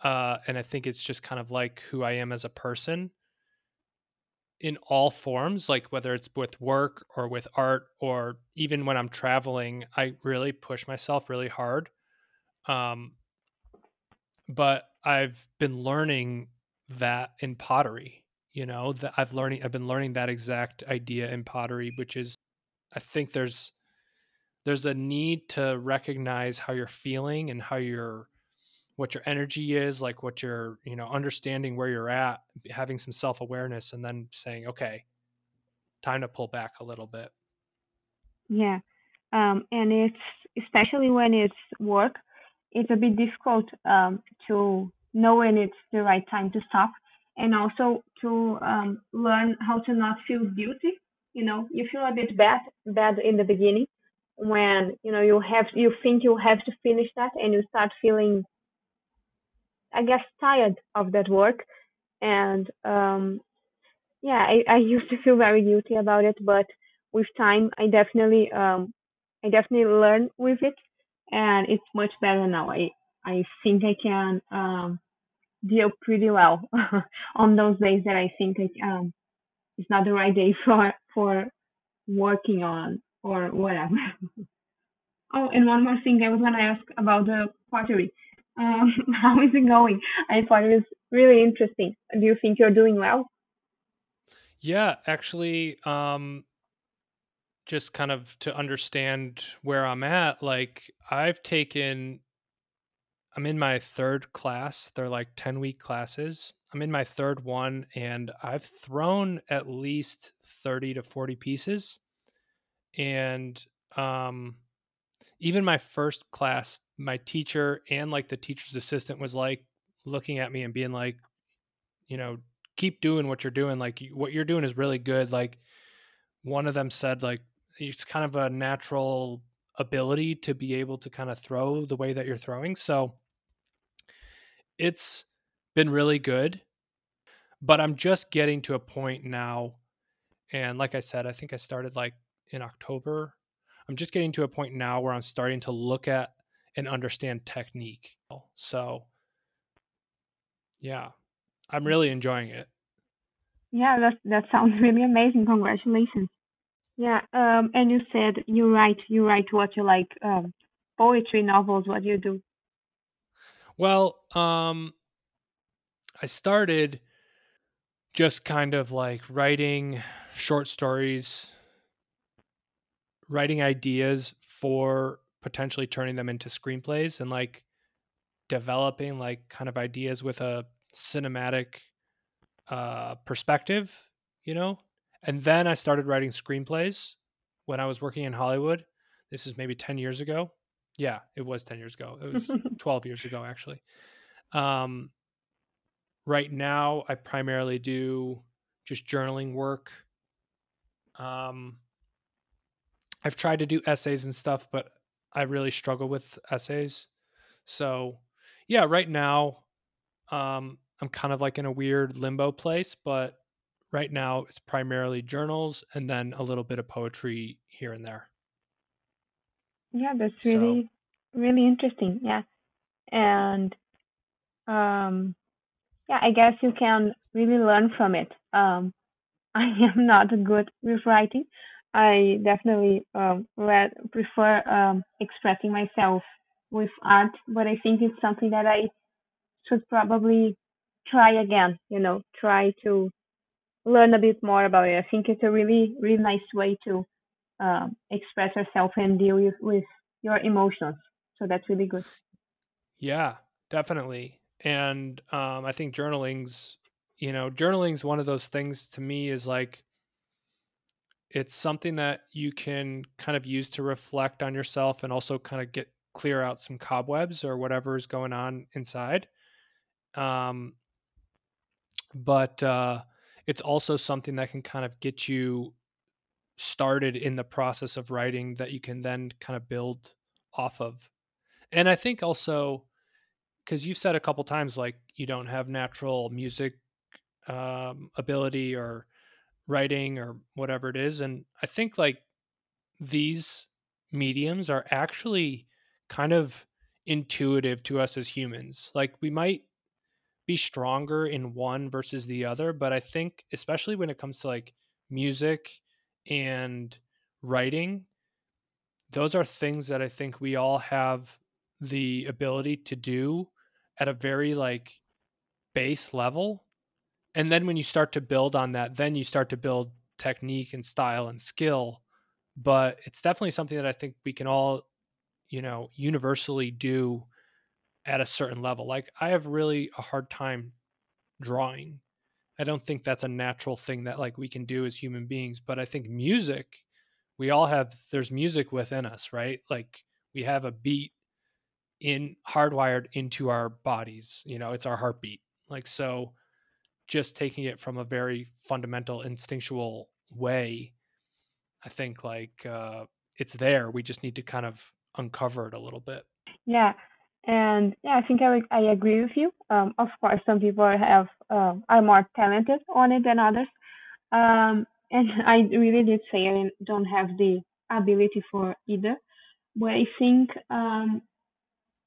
uh, and I think it's just kind of like who I am as a person in all forms, like whether it's with work or with art or even when I'm traveling, I really push myself really hard. Um, but I've been learning that in pottery, you know, that I've learning I've been learning that exact idea in pottery, which is I think there's there's a need to recognize how you're feeling and how you're what your energy is like what you're you know understanding where you're at having some self-awareness and then saying okay time to pull back a little bit Yeah. Um, and it's especially when it's work, it's a bit difficult um, to know when it's the right time to stop and also to um, learn how to not feel guilty. You know, you feel a bit bad bad in the beginning when you know you have you think you have to finish that and you start feeling I guess tired of that work. And um yeah I, I used to feel very guilty about it but with time I definitely um I definitely learn with it. And it's much better now. I I think I can um deal pretty well on those days that I think I, um it's not the right day for for working on or whatever. Oh and one more thing I was gonna ask about the pottery um how is it going? I thought it was really interesting. Do you think you're doing well? Yeah actually um just kind of to understand where i'm at like i've taken i'm in my third class. They're like 10 week classes. I'm in my third one and i've thrown at least 30 to 40 pieces. And um even my first class my teacher and like the teacher's assistant was like looking at me and being like you know keep doing what you're doing like what you're doing is really good. Like one of them said like it's kind of a natural ability to be able to kind of throw the way that you're throwing. So it's been really good but i'm just getting to a point now and like i said i think i started like in october. I'm just getting to a point now where i'm starting to look at and understand technique. So yeah i'm really enjoying it. Yeah that that sounds really amazing congratulations. Yeah um and you said you write you write what you like um poetry novels what do you do? Well um i started just kind of like writing short stories writing ideas for potentially turning them into screenplays and like developing like kind of ideas with a cinematic uh perspective you know? And then i started writing screenplays when i was working in hollywood. This is maybe 10 years ago. Yeah it was 10 years ago. It was 12 years ago actually. Um right now i primarily do just journaling work. Um i've tried to do essays and stuff but i really struggle with essays. So yeah right now um i'm kind of like in a weird limbo place but right now it's primarily journals and then a little bit of poetry here and there. Yeah that's so really really interesting yeah. And um yeah i guess you can really learn from it. Um I am not good with writing. I definitely um, read, prefer um, expressing myself with art, but I think it's something that I should probably try again. You know, try to learn a bit more about it. I think it's a really, really nice way to um, express yourself and deal with, with your emotions. So that's really good. yeah definitely and um i think journaling's you know journaling's one of those things to me is like it's something that you can kind of use to reflect on yourself and also kind of get clear out some cobwebs or whatever is going on inside. Um but uh it's also something that can kind of get you started in the process of writing that you can then kind of build off of. And i think also because you've said a couple times like you don't have natural music um, ability or writing or whatever it is and i think like these mediums are actually kind of intuitive to us as humans like we might be stronger in one versus the other, but I think especially when it comes to like music and writing, those are things that I think we all have the ability to do at a very like base level. And then when you start to build on that, then you start to build technique and style and skill. But it's definitely something that I think we can all, you know, universally do at a certain level. Like I have really a hard time drawing. I don't think that's a natural thing that like we can do as human beings, but I think music we all have there's music within us, right? Like we have a beat in hardwired into our bodies, you know, it's our heartbeat. Like so just taking it from a very fundamental instinctual way, I think like uh it's there. We just need to kind of uncover it a little bit. Yeah, and yeah, I think I I agree with you. Um, of course, some people have uh, are more talented on it than others. Um, and I really did say I don't have the ability for either. But I think um,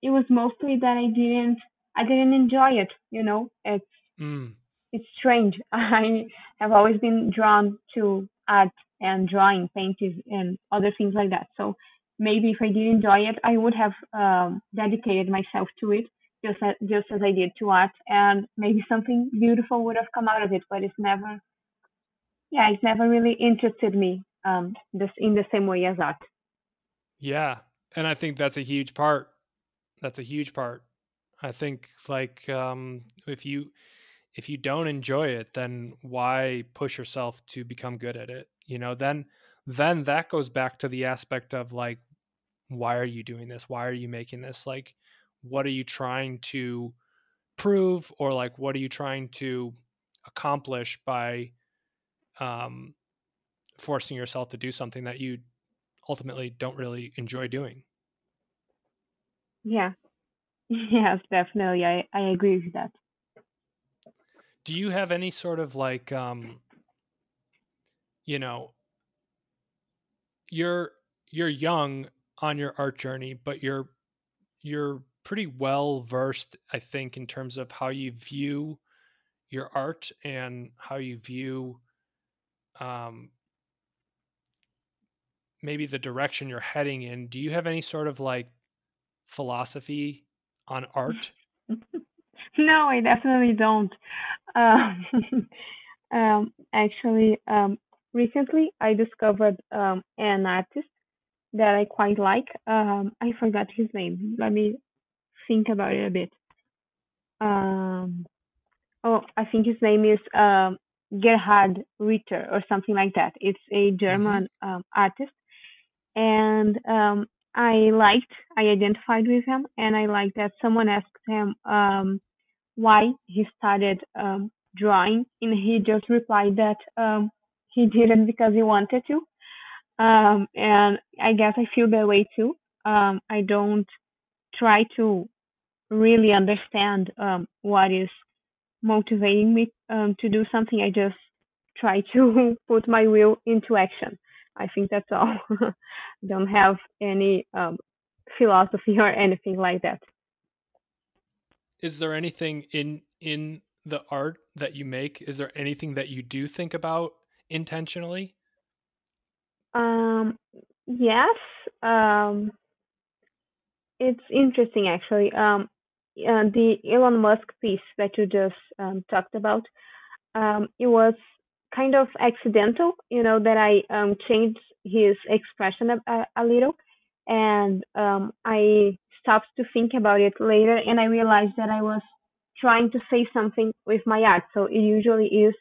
it was mostly that I didn't I didn't enjoy it. You know, it's Mm. It's strange. I have always been drawn to art and drawing, painting, and other things like that. So maybe if I did enjoy it, I would have um, dedicated myself to it, just as, just as I did to art, and maybe something beautiful would have come out of it. But it's never, yeah, it's never really interested me um, this in the same way as art. Yeah. And I think that's a huge part. That's a huge part. I think like um if you if you don't enjoy it, then why push yourself to become good at it? You know, then then that goes back to the aspect of like why are you doing this? Why are you making this? Like what are you trying to prove or like what are you trying to accomplish by um forcing yourself to do something that you ultimately don't really enjoy doing? Yeah, yes, definitely. I I agree with that. Do you have any sort of like um you know, you're you're young on your art journey, but you're you're pretty well versed, I think, in terms of how you view your art and how you view um, maybe the direction you're heading in. Do you have any sort of like philosophy on art? no, I definitely don't. Um, um, actually, um, recently I discovered um, an artist that I quite like. Um, I forgot his name. Let me think about it a bit. Um, oh, I think his name is um, Gerhard Richter or something like that. It's a German um, artist, and um, I liked, I identified with him, and I liked that someone asked him um, why he started um, drawing, and he just replied that um, he did it because he wanted to. Um, and I guess I feel that way too. Um, I don't try to really understand um, what is motivating me um, to do something. I just try to put my will into action. I think that's all. don't have any um, philosophy or anything like that. Is there anything in in the art that you make? Is there anything that you do think about intentionally? Um, yes, um, it's interesting actually. Um, uh, the Elon Musk piece that you just um, talked about, um, it was kind of accidental, you know, that I um, changed his expression a, a, a little, and um, I stopped to think about it later, and I realized that I was trying to say something with my art. So it usually is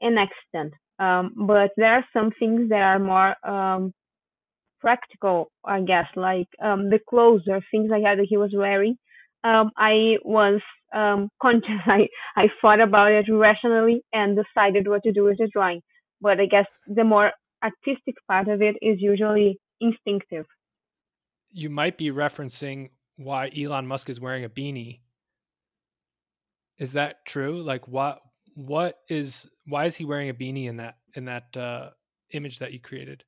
an accident. Um, but there are some things that are more um, practical, I guess, like um, the clothes or things like that that he was wearing. Um, I was um, conscious. I, I thought about it rationally and decided what to do with the drawing. But I guess the more artistic part of it is usually instinctive. You might be referencing why Elon Musk is wearing a beanie. Is that true? Like what what is why is he wearing a beanie in that in that uh image that you created?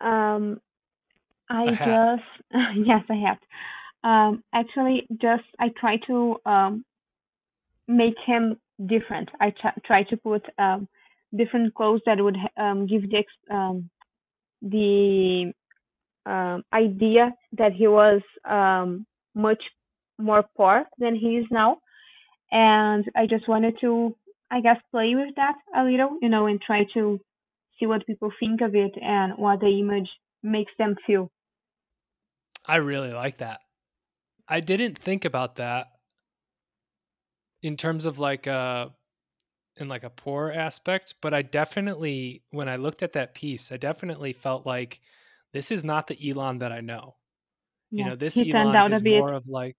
Um, I just yes, I have. Um, actually, just I try to um, make him different. I ch- try to put um, different clothes that would um, give the um, the um, idea that he was um, much more poor than he is now. And I just wanted to, I guess, play with that a little, you know, and try to see what people think of it and what the image makes them feel. I really like that. I didn't think about that in terms of like a uh, in like a poor aspect, but I definitely when I looked at that piece, I definitely felt like this is not the Elon that I know. Yeah, you know, this Elon is more of like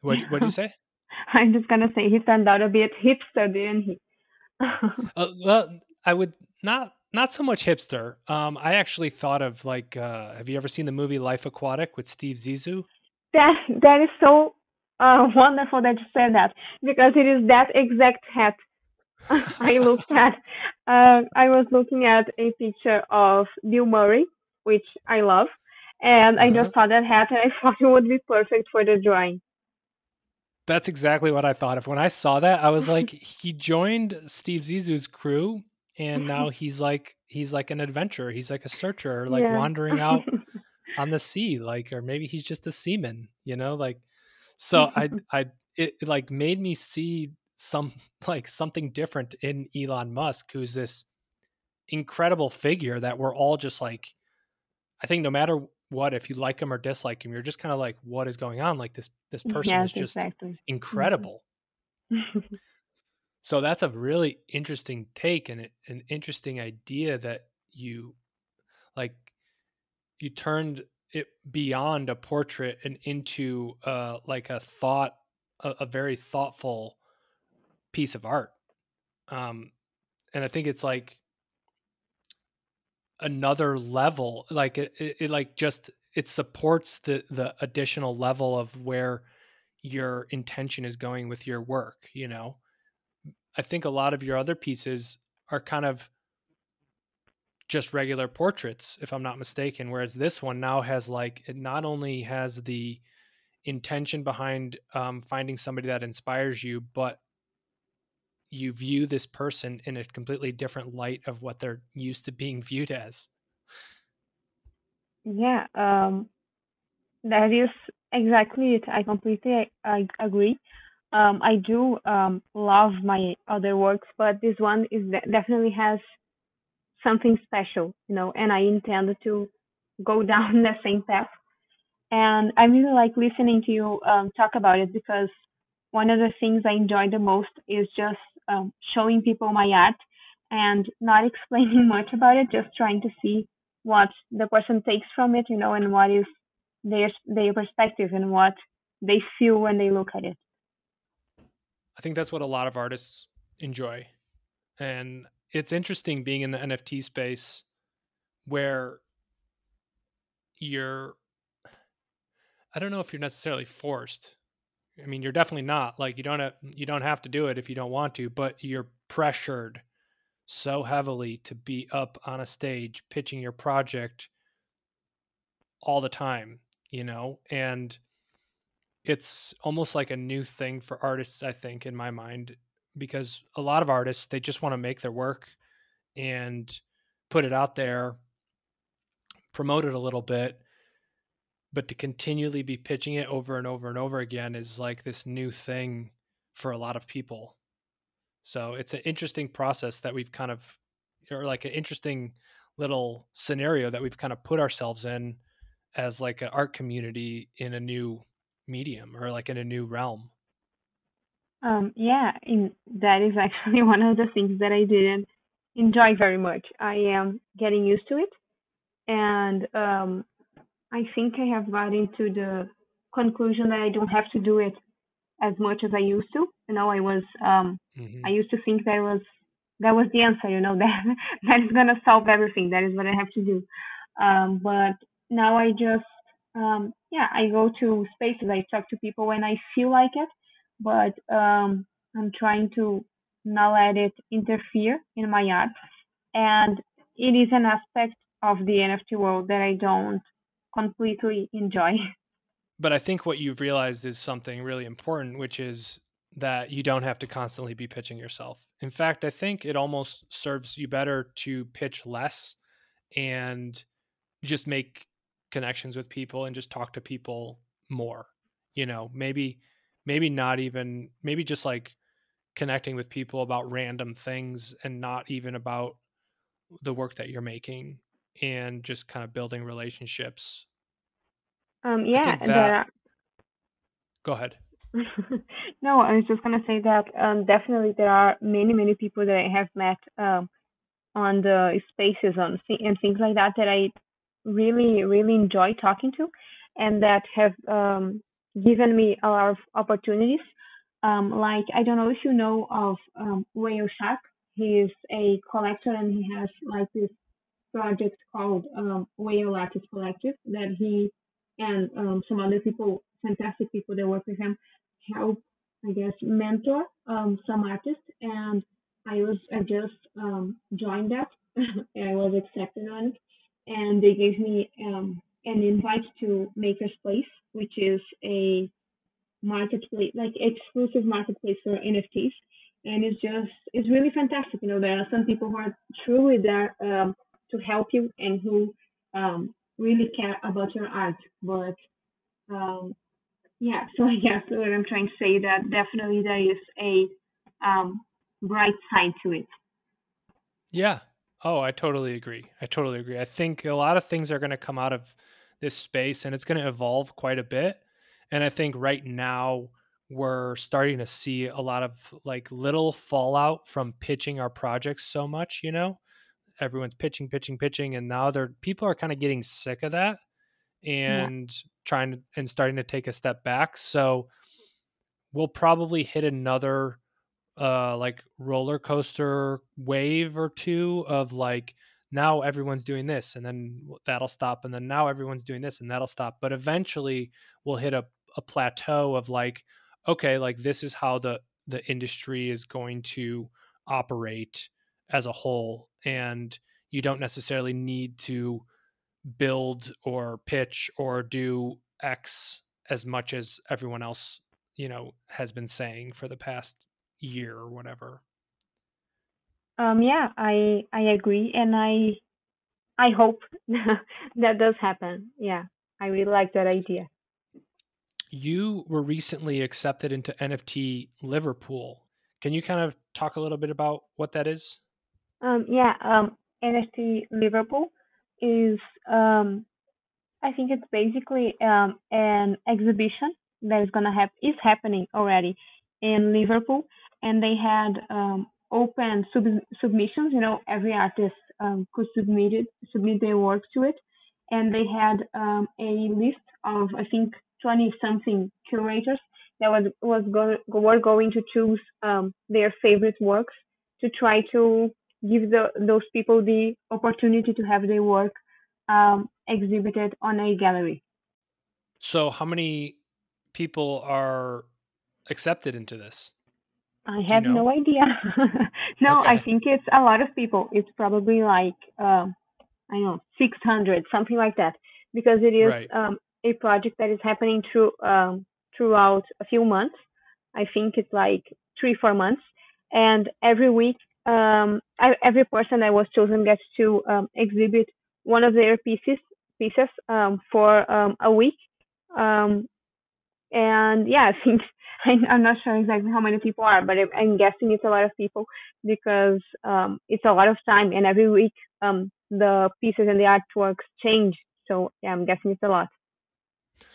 what what did you say? I'm just gonna say he turned out a bit hipster, didn't he? uh, well, I would not not so much hipster. Um, I actually thought of like, uh, have you ever seen the movie Life Aquatic with Steve Zissou? That that is so uh, wonderful that you said that because it is that exact hat I looked at. Uh, I was looking at a picture of Bill Murray, which I love, and uh-huh. I just uh-huh. saw that hat and I thought it would be perfect for the drawing. That's exactly what I thought of when I saw that. I was like, he joined Steve Zissou's crew, and now he's like he's like an adventurer. He's like a searcher, like yeah. wandering out on the sea, like or maybe he's just a seaman, you know, like. So I I it, it like made me see some like something different in Elon Musk, who's this incredible figure that we're all just like. I think no matter what, if you like him or dislike him, you're just kind of like, what is going on? Like this this person yes, is just exactly. Mm-hmm. incredible. so that's a really interesting take and an interesting idea that you like you turned it beyond a portrait and into uh like a thought a, a very thoughtful piece of art um and i think it's like another level like it, it, like just it supports the the additional level of where your intention is going with your work you know? I think a lot of your other pieces are kind of just regular portraits if i'm not mistaken whereas this one now has like it not only has the intention behind um, finding somebody that inspires you but you view this person in a completely different light of what they're used to being viewed as. Yeah, um, that is exactly it. I completely I, I agree. Um, I do um, love my other works, but this one is definitely has something special, you know, and I intend to go down the same path. And I really like listening to you um, talk about it because one of the things I enjoy the most is just um, showing people my art and not explaining much about it, just trying to see what the person takes from it, you know, and what is their their perspective and what they feel when they look at it. I think that's what a lot of artists enjoy. And it's interesting being in the NFT space where you're I don't know if you're necessarily forced I mean, you're definitely not like you don't have, you don't have to do it if you don't want to, but you're pressured so heavily to be up on a stage pitching your project all the time, you know? And it's almost like a new thing for artists, I think, in my mind, because a lot of artists, they just want to make their work and put it out there, promote it a little bit, but to continually be pitching it over and over and over again is like this new thing for a lot of people. So it's an interesting process that we've kind of, or like an interesting little scenario that we've kind of put ourselves in as like an art community in a new medium or like in a new realm. Um, yeah, in, that is actually one of the things that I didn't enjoy very much. I am getting used to it, and um, I think I have gotten to the conclusion that I don't have to do it as much as I used to. You know, I was um mm-hmm. I used to think that was that was the answer, you know, that that is gonna solve everything. That is what I have to do. Um but now I just um yeah, I go to spaces, I talk to people when I feel like it, but um I'm trying to not let it interfere in my art. And it is an aspect of the NFT world that I don't completely enjoy. But I think what you've realized is something really important, which is that you don't have to constantly be pitching yourself. In fact, I think it almost serves you better to pitch less and just make connections with people and just talk to people more. You know, maybe maybe not even maybe just like connecting with people about random things and not even about the work that you're making and just kind of building relationships. Um, yeah, that... go ahead. no, I was just gonna say that um, definitely there are many many people that I have met um, on the spaces on and things like that that I really really enjoy talking to, and that have um, given me a lot of opportunities. Um, like I don't know if you know of um, Whale Shark. He is a collector and he has like this project called um, Whale Artist Collective that he and um, some other people, fantastic people that work with him, help, I guess, mentor um, some artists. And I was I just um, joined that. I was accepted on it, and they gave me um, an invite to Maker's Place, which is a marketplace, like exclusive marketplace for NFTs. And it's just, it's really fantastic. You know, there are some people who are truly there um, to help you and who um, really care about your art. But um, yeah, so I guess what I'm trying to say that definitely there is a um, bright side to it. Yeah. Oh, I totally agree. I totally agree. I think a lot of things are going to come out of this space and it's going to evolve quite a bit. And I think right now we're starting to see a lot of like little fallout from pitching our projects so much, you know? Everyone's pitching, pitching, pitching and now they're people are kind of getting sick of that and yeah. trying to and starting to take a step back. So we'll probably hit another uh like roller coaster wave or two of like now everyone's doing this and then that'll stop and then now everyone's doing this and that'll stop but eventually we'll hit a, a plateau of like okay like this is how the the industry is going to operate as a whole and you don't necessarily need to build or pitch or do x as much as everyone else you know has been saying for the past year or whatever um, yeah, I I agree, and I I hope that does happen. Yeah, I really like that idea. You were recently accepted into NFT Liverpool. Can you kind of talk a little bit about what that is? Um, yeah, um, NFT Liverpool is um, I think it's basically um, an exhibition that is gonna have is happening already in Liverpool, and they had um, open sub- submissions. You know, every artist um, could submit it, submit their work to it, and they had um, a list of I think 20 something curators that was was go, were going to choose um, their favorite works to try to give the, those people the opportunity to have their work um, exhibited on a gallery. So, how many people are accepted into this? I have you know? no idea. no, okay. I think it's a lot of people. It's probably like uh, I don't know, six hundred, something like that, because it is right. um, a project that is happening through um, throughout a few months. I think it's like three, four months, and every week, um, I, every person that was chosen gets to um, exhibit one of their pieces pieces um, for um, a week. Um, and yeah, I think I'm not sure exactly how many people are, but I'm guessing it's a lot of people because um, it's a lot of time, and every week um, the pieces and the artworks change. So yeah, I'm guessing it's a lot.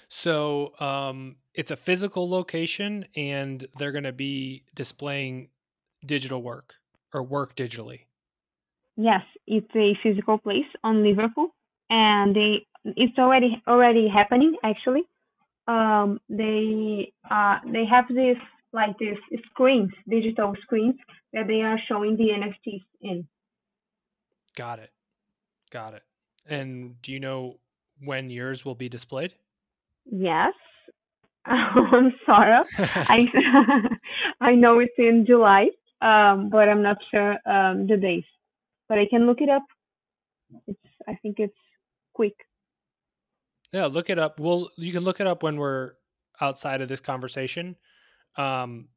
So um, it's a physical location, and they're going to be displaying digital work or work digitally. Yes, it's a physical place on Liverpool, and they it's already already happening actually um, they uh, they have this like this screens, digital screens that they are showing the NFTs in. Got it, got it. And do you know when yours will be displayed? Yes, I'm sorry. I I know it's in July, um, but I'm not sure um, the days. But I can look it up. It's I think it's quick. Yeah, look it up. Well, you can look it up when we're outside of this conversation. Um,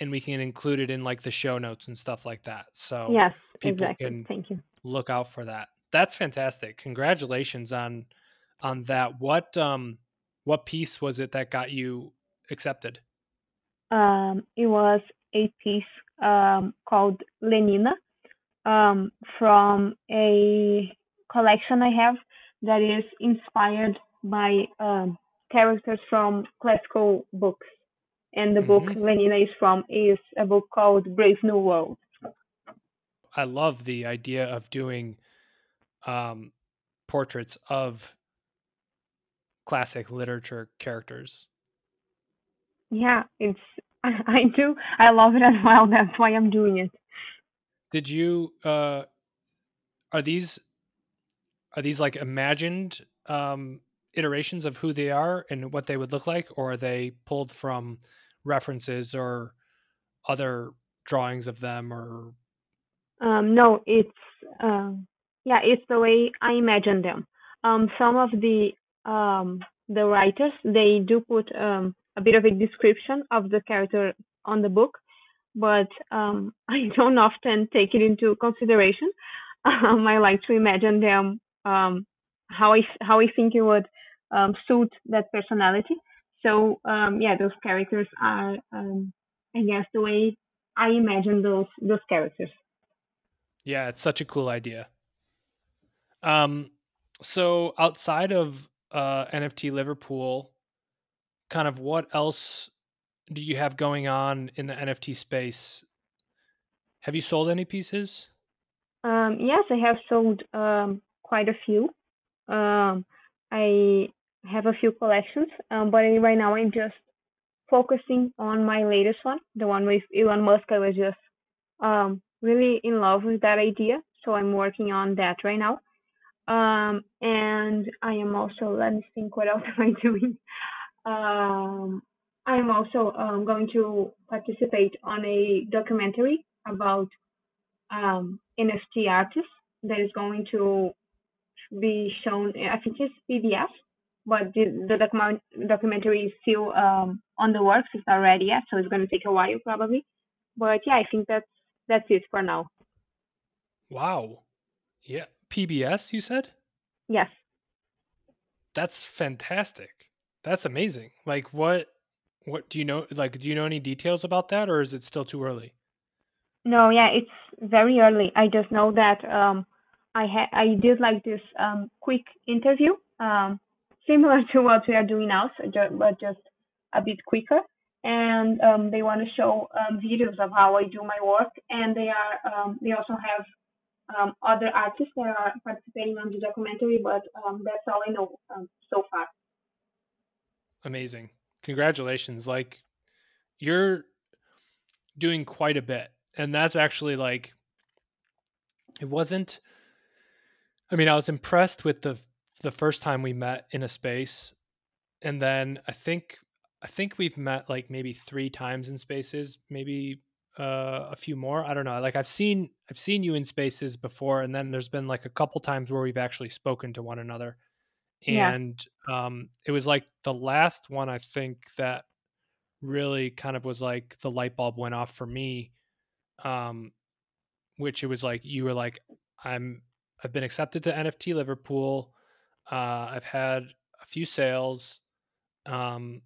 and we can include it in like the show notes and stuff like that. So yes, people exactly. can Thank you. look out for that. That's fantastic. Congratulations on on that. What um what piece was it that got you accepted? Um, it was a piece um, called Lenina um, from a collection I have that is inspired by um, characters from classical books. And the book Mhm. Lenina is from is a book called Brave New World. I love the idea of doing um portraits of classic literature characters. Yeah, it's I do I love it as well. That's why I'm doing it. Did you uh are these are these like imagined um iterations of who they are and what they would look like or are they pulled from references or other drawings of them or Um, no, it's um, yeah, it's the way I imagine them. Um, some of the um, the writers they do put um, a bit of a description of the character on the book, but um, I don't often take it into consideration. Um, I like to imagine them um, how I how I think it would um, suit that personality. So um, yeah, those characters are um, I guess the way I imagine those those characters. Yeah, it's such a cool idea. Um, so outside of uh, NFT Liverpool, kind of what else do you have going on in the NFT space? Have you sold any pieces? Um, yes, I have sold um, quite a few. Um, I have a few collections, um, but right now I'm just focusing on my latest one, the one with Elon Musk. I was just um, really in love with that idea, so I'm working on that right now. Um, and I am also, let me think, what else am I doing? Um, I'm also um, going to participate on a documentary about um, NFT artists that is going to be shown. I think it's PBS, but the, the document, documentary is still um, on the works. It's not ready yet, so it's going to take a while probably. But yeah, I think that's that's it for now. Wow. Yeah. PBS, you said? Yes. That's fantastic. That's amazing. Like what what do you know like do you know any details about that or is it still too early? No, yeah, it's very early. I just know that um, I had I did like this um, quick interview, um, similar to what we are doing now, so ju- but just a bit quicker. And um, they want to show um, videos of how I do my work, and they are um, they also have um, other artists that are participating on the documentary, but um, that's all I know um, so far. Amazing. Congratulations. Like you're doing quite a bit. And that's actually like it wasn't I mean, I was impressed with the the first time we met in a space. And then I think I think we've met like maybe 3 times in spaces, maybe uh, a few more. I don't know. Like I've seen I've seen you in spaces before and then there's been like a couple times where we've actually spoken to one another Yeah. and um, it was like the last one I think that really kind of was like the light bulb went off for me, um, which it was like you were like I'm I've been accepted to NFT Liverpool, uh, I've had a few sales, um,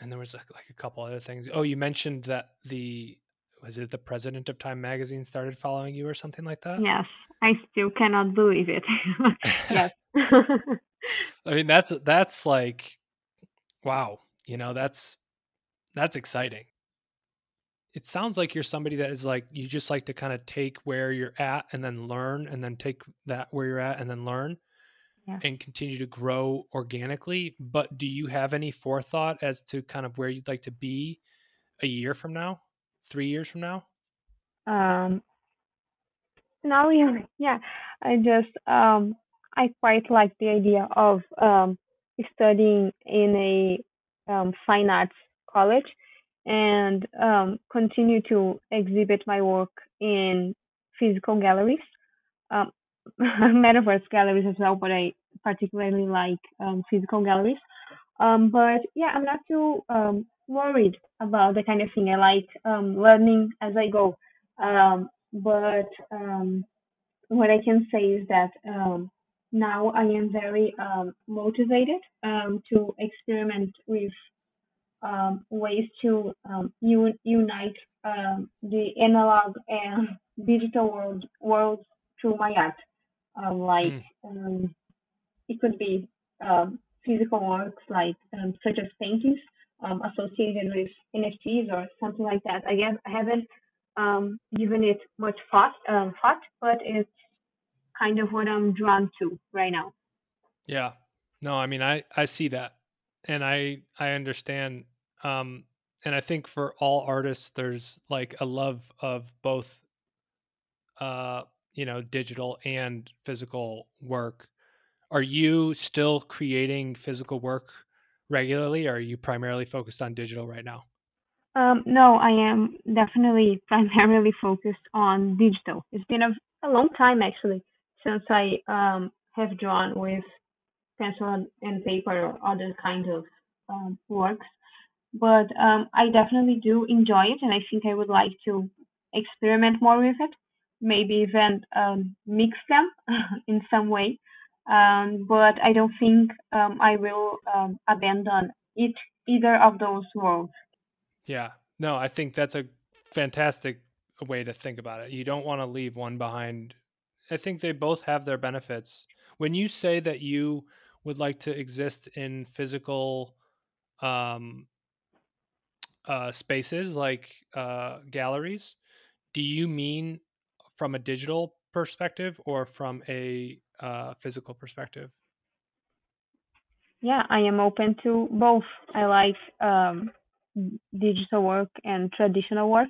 and there was like, like a couple other things. Oh, you mentioned that the was it the president of Time Magazine started following you or something like that? Yes, I still cannot believe it. yes. I mean, that's that's like, wow, you know, that's that's exciting. It sounds like you're somebody that is like you just like to kind of take where you're at and then learn, and then take that where you're at and then learn, Yeah. and continue to grow organically. But do you have any forethought as to kind of where you'd like to be a year from now, three years from now? um, now we yeah, I just um I quite like the idea of um studying in a um fine arts college and um continue to exhibit my work in physical galleries, um metaverse galleries as well, but I particularly like um physical galleries. Um, but yeah, I'm not too um, worried about the kind of thing. I like um, learning as I go. Um, but um, what I can say is that um, now I am very um, motivated um, to experiment with um, ways to um, un- unite um, the analog and digital world worlds through my art. Um, like Mm. um, it could be um, physical works like um, such as paintings um, associated with NFTs or something like that. I guess I haven't um, given it much thought, um, thought, but it's kind of what I'm drawn to right now. Yeah. No, I mean I I see that. And I I understand um and I think for all artists there's like a love of both uh you know digital and physical work. Are you still creating physical work regularly or are you primarily focused on digital right now? Um, no, I am definitely primarily focused on digital. It's been a, a long time actually since I um, have drawn with pencil and, paper or other kinds of um, works. But um, I definitely do enjoy it, and I think I would like to experiment more with it. Maybe even um, mix them in some way. Um, but I don't think um, I will abandon it either of those worlds. Yeah. No, I think that's a fantastic way to think about it. You don't want to leave one behind. I think they both have their benefits. When you say that you would like to exist in physical um, uh, spaces like uh, galleries, do you mean from a digital perspective or from a uh, physical perspective? Yeah, I am open to both. I like um, digital work and traditional work.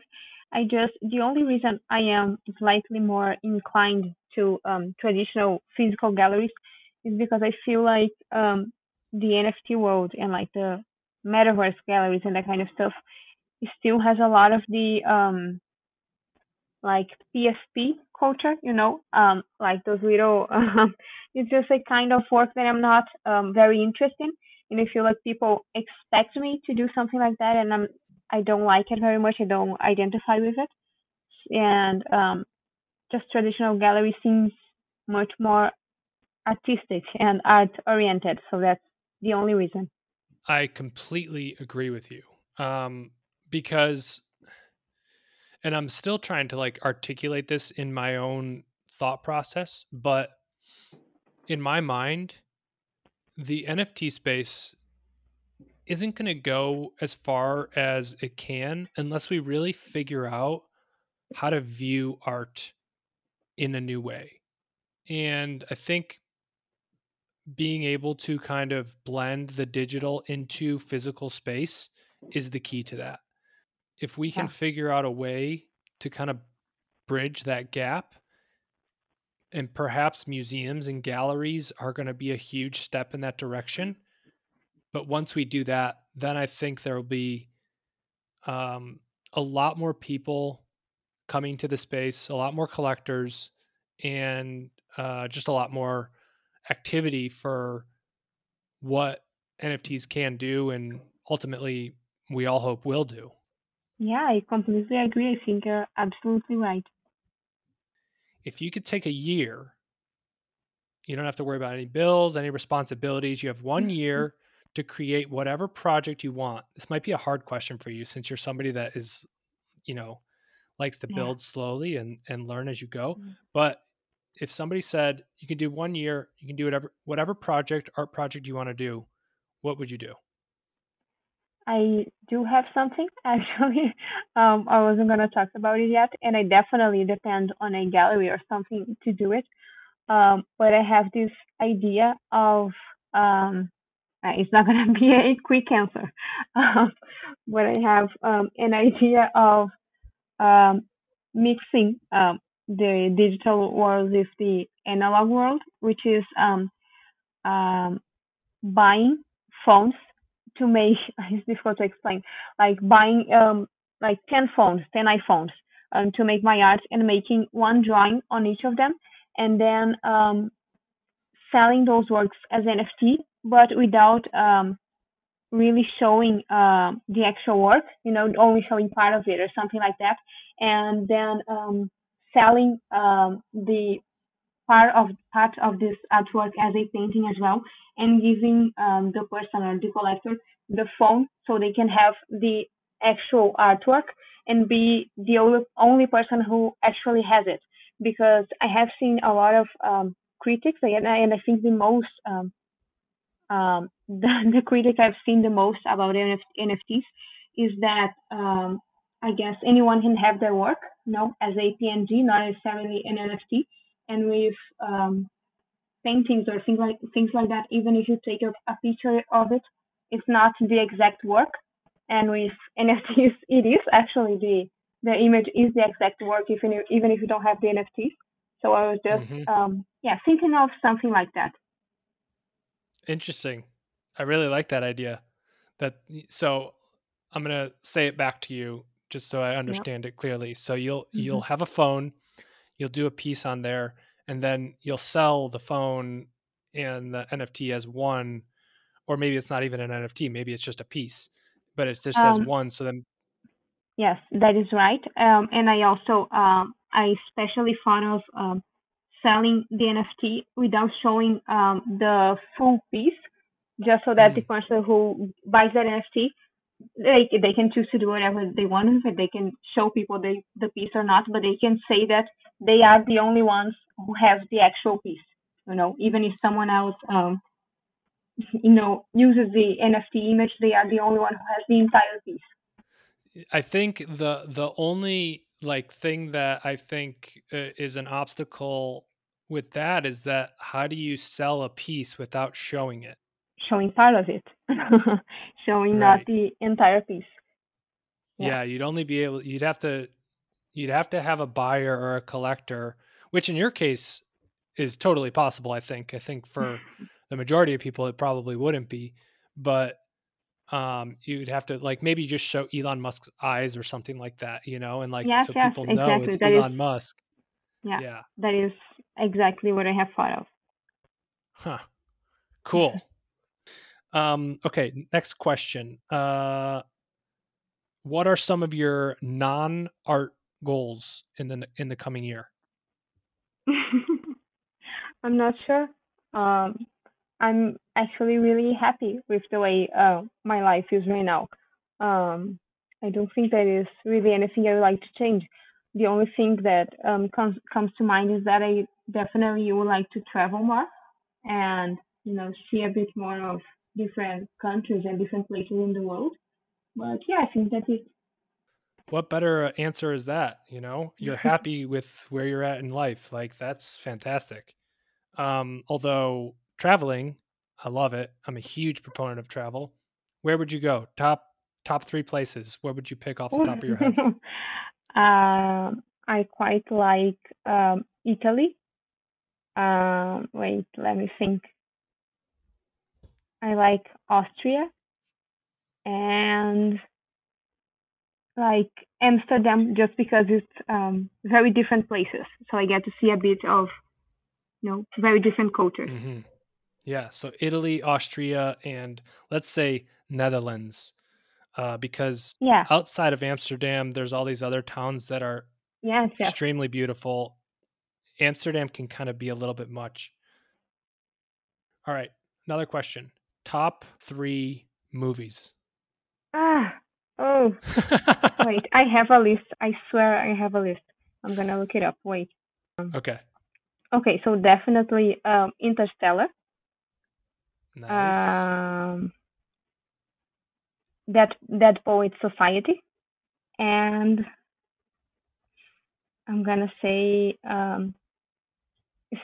I just, the only reason I am slightly more inclined to um, traditional physical galleries is because I feel like um, the NFT world and like the metaverse galleries and that kind of stuff still has a lot of the um, like PFP culture, you know, um, like those little, um, it's just a kind of work that I'm not um, very interested in. And I feel like people expect me to do something like that, and I'm, I don't like it very much. I don't identify with it. And um, just traditional gallery seems much more artistic and art oriented. So that's the only reason. I completely agree with you. Um, because and I'm still trying to like articulate this in my own thought process, but in my mind, the NFT space isn't going to go as far as it can unless we really figure out how to view art in a new way. And I think being able to kind of blend the digital into physical space is the key to that. If we can Yeah. figure out a way to kind of bridge that gap, and perhaps museums and galleries are going to be a huge step in that direction. But once we do that, then I think there will be um, a lot more people coming to the space, a lot more collectors, and uh, just a lot more activity for what NFTs can do and ultimately we all hope will do. Yeah, I completely agree. I think you're absolutely right. If you could take a year, you don't have to worry about any bills, any responsibilities. You have one year to create whatever project you want. This might be a hard question for you since you're somebody that is, you know, likes to Yeah. build slowly and and learn as you go. Mm. But if somebody said you can do one year, you can do whatever whatever project, art project you want to do, what would you do? I do have something actually. Um, I wasn't gonna talk about it yet, and I definitely depend on a gallery or something to do it. Um, but I have this idea of um, uh, it's not gonna be a quick answer. Um, but I have um, an idea of um, mixing um, the digital world with the analog world, which is um, buying phones to make it's difficult to explain like buying like 10 phones 10 iphones to make my art and making one drawing on each of them and then selling those works as nft but without um really showing uh, the actual work, you know, only showing part of it or something like that, and then um, selling um, the part of part of this artwork as a painting as well, and giving um, the person or the collector the phone so they can have the actual artwork and be the only, only person who actually has it. Because I have seen a lot of um, critics, and I, and I think the most um, um, the, the critic I've seen the most about NF- NFTs is that um, I guess anyone can have their work, you know, as a PNG, not necessarily an NFT, and with um, paintings or things like things like that. Even if you take a, a picture of it, it's not the exact work. And with NFTs, it is actually the the image is the exact work, even if, even if you don't have the NFTs. So I was just mm-hmm. um, yeah thinking of something like that. Interesting. I really like that idea. That so I'm gonna say it back to you just so I understand yep. it clearly. So you'll mm-hmm. you'll have a phone, you'll do a piece on there, and then you'll sell the phone and the NFT as one, or maybe it's not even an NFT, maybe it's just a piece, but it just says um, one. So then, yes, that is right. Um, and I also um, I especially thought of um, selling the NFT without showing um, the full piece, just so that mm. the person who buys that NFT they they can choose to do whatever they want with it. They can show people the the piece or not, but they can say that they are the only ones who have the actual piece. You know, even if someone else um you know uses the NFT image, they are the only one who has the entire piece. I think the the only like thing that I think uh, is an obstacle with that is that how do you sell a piece without showing it? showing part of it, showing right. not the entire piece. Yeah. yeah, you'd only be able. You'd have to. You'd have to have a buyer or a collector, which in your case is totally possible. I think. I think for the majority of people, it probably wouldn't be, but um you'd have to like maybe just show Elon Musk's eyes or something like that, you know, and like yes, so yes, people know exactly. it's that Elon is, Musk. Yeah, yeah. That is exactly what I have thought of. Huh. Cool. Um, okay, next question. Uh, what are some of your non-art goals in the in the coming year? I'm not sure. Um, I'm actually really happy with the way uh, my life is right now. Um, I don't think there is really anything I would like to change. The only thing that um, comes comes to mind is that I definitely you would like to travel more and you know see a bit more of different countries and different places in the world. But yeah, I think that's it. What better answer is that? You know, you're happy with where you're at in life. Like that's fantastic. Um, although traveling, I love it. I'm a huge proponent of travel. Where would you go? Top top three places. Where would you pick off the top of your head? um, I quite like um, Italy. Um, wait, let me think. I like Austria and like Amsterdam just because it's um, very different places. So I get to see a bit of, you know, very different cultures. Mm-hmm. Yeah. So Italy, Austria, and let's say Netherlands, uh, because yeah. outside of Amsterdam, there's all these other towns that are yes, yes. extremely beautiful. Amsterdam can kind of be a little bit much. All right. Another question top three movies. Ah, oh, wait. I have a list. I swear I have a list. I'm gonna look it up. Wait. Um, okay. Okay, so definitely um, Interstellar. Nice. Um, that Dead Poet Society, and I'm gonna say um,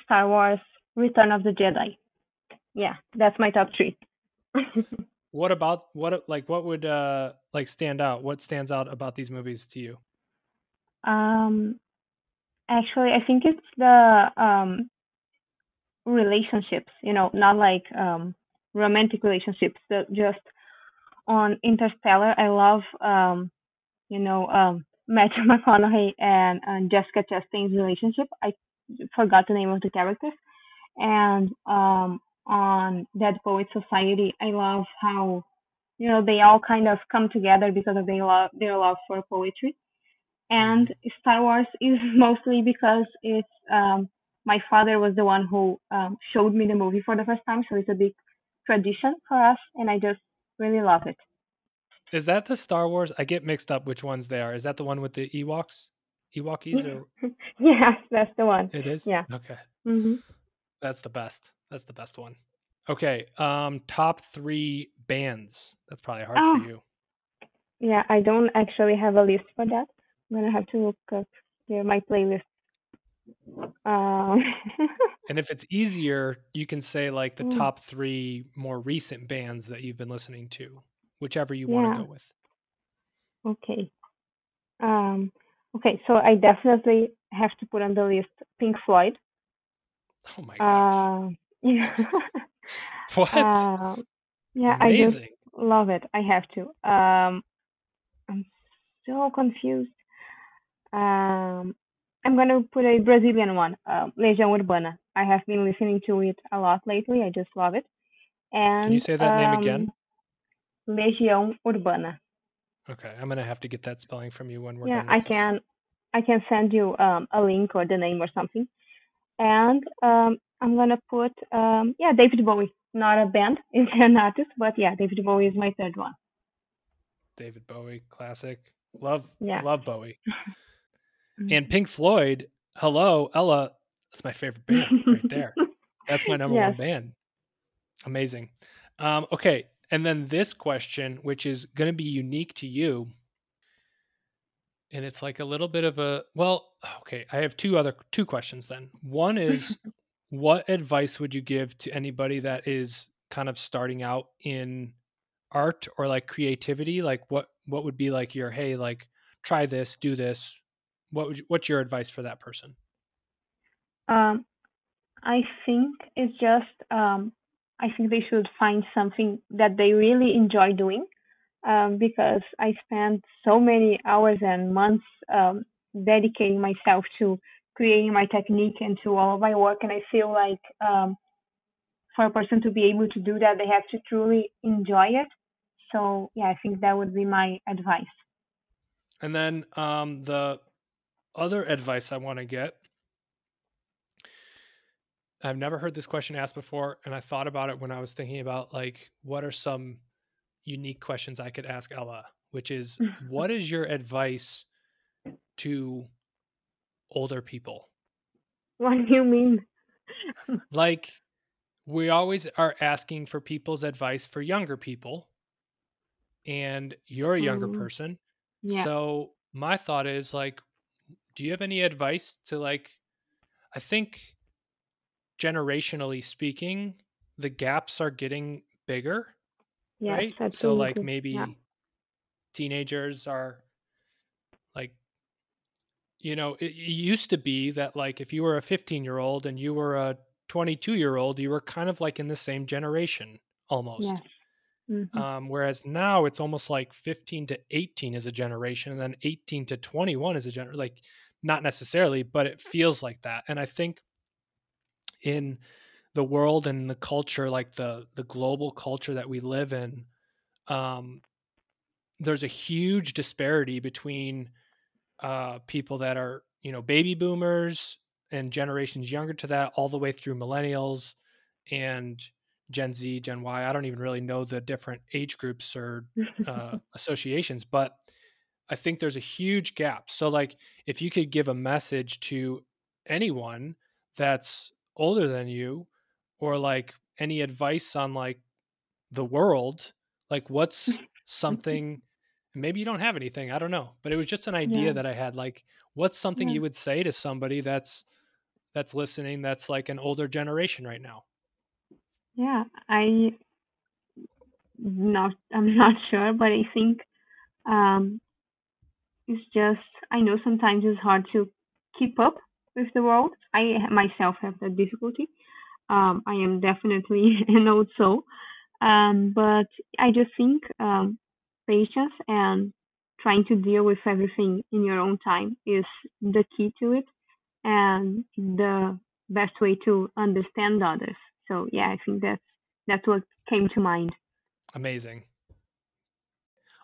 Star Wars: Return of the Jedi. Yeah, that's my top three. what about what like what would uh like stand out? What stands out about these movies to you? Um actually I think it's the um relationships, you know, not like um romantic relationships, but just on Interstellar I love um you know um Matthew McConaughey and, and Jessica Chastain's relationship. I forgot the name of the characters. And um on Dead Poet Society, I love how you know they all kind of come together because of their love their love for poetry and Mm-hmm. star wars is mostly because it's um my father was the one who um showed me the movie for the first time so it's a big tradition for us and i just really love it Is that the Star Wars? I get mixed up which ones they are. Is that the one with the Ewoks? Ewokis or yes that's the one it is? Yeah. Okay. hmm That's the best. That's the best one. Okay. Um top 3 bands. That's probably hard Oh. for you. yeah i don't actually have a list for that i'm gonna have to look up here my playlist um And if it's easier, you can say like the Mm. top 3 more recent bands that you've been listening to, whichever you want to go with. Okay. Um, okay, so I definitely have to put on the list Pink Floyd. Oh my gosh. Uh, yeah. what? Uh, yeah, I just love it. I have to. Um, I'm so confused. Um, I'm gonna put a Brazilian one, uh, Legião Urbana. I have been listening to it a lot lately. I just love it. And Can you say that name again? um, Legião Urbana. Okay, I'm gonna have to get that spelling from you when we're yeah done. i this. can i can send you um, a link or the name or something and um, i'm gonna put um, yeah david bowie not a band it's an artist but yeah david bowie is my third one David Bowie, classic. Love, Yeah. love Bowie. And Pink Floyd, hello, Ella. That's my favorite band right there. That's my number one band. Amazing. Um, okay, and then this question, which is going to be unique to you, and it's like a little bit of a well. Okay, I have two other two questions. Then one is, what advice would you give to anybody that is kind of starting out in art or like creativity? Like, what what would be like your hey, like try this, do this. What would you, what's your advice for that person? um, i think it's just um, i think they should find something that they really enjoy doing um, because i spent so many hours and months um, dedicating myself to creating my technique and to all of my work and i feel like um, for a person to be able to do that they have to truly enjoy it so yeah i think that would be my advice And then um, the other advice I want to get. I've never heard this question asked before, and I thought about it when I was thinking about like what are some unique questions I could ask Ella, which is what is your advice to older people? what do you mean Like we always are asking for people's advice for younger people, and you're a younger Mm, person. yeah So my thought is like, do you have any advice to like? I think generationally speaking, the gaps are getting bigger, yes right? So like maybe yeah teenagers are like, you know, it, it used to be that like if you were a 15 year old and you were a 22 year old, you were kind of like in the same generation almost. yes hmm Um, whereas now it's almost like 15 to 18 is a generation, and then 18 to 21 is a generation. Like, not necessarily, but it feels like that. And I think in the world and the culture, like the the global culture that we live in, um, there's a huge disparity between uh, people that are you know baby boomers and generations younger to that, all the way through millennials and Gen Z, Gen Y. I don't even really know the different age groups or uh, associations, but I think there's a huge gap. So, like, if you could give a message to anyone that's older than you, or like any advice on like the world, like what's something, maybe you don't have anything, I don't know, but it was just an idea yeah that I had. Like, what's something yeah you would say to somebody that's that's listening that's like an older generation right now? yeah i not i'm not sure but i think um it's just i know sometimes it's hard to keep up with the world. I myself have that difficulty. Um i am definitely an old soul. Um but i just think um patience and trying to deal with everything in your own time is the key to it and the best way to understand others. So yeah i think that's that's what came to mind. Amazing.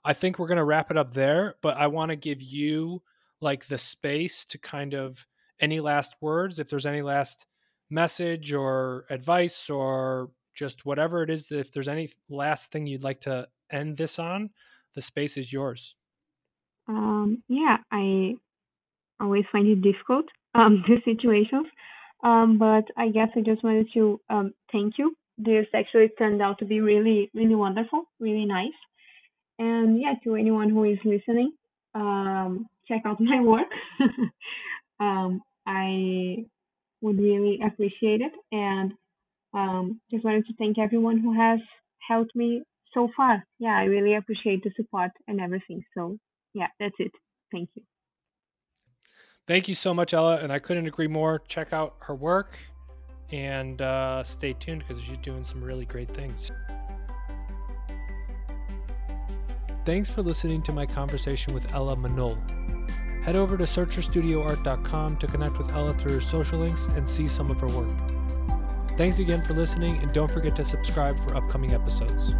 I think we're going to wrap it up there, but I want to give you like the space to kind of any last words, if there's any last message or advice or just whatever it is, if there's any last thing you'd like to end this on, the space is yours. Um, yeah, I always find it difficult, um, these situations. Um, but I guess I just wanted to um, thank you. This actually turned out to be really, really wonderful, really nice. And yeah, to anyone who is listening, um, check out my work. um, I would really appreciate it. And um, just wanted to thank everyone who has helped me so far. Yeah, I really appreciate the support and everything. So yeah, that's it. Thank you. Thank you so much, Ella. And I couldn't agree more. Check out her work and uh, stay tuned because she's doing some really great things. Thanks for listening to my conversation with Ella Manull. Head over to searcherstudioart.com to connect with Ella through her social links and see some of her work. Thanks again for listening, and don't forget to subscribe for upcoming episodes.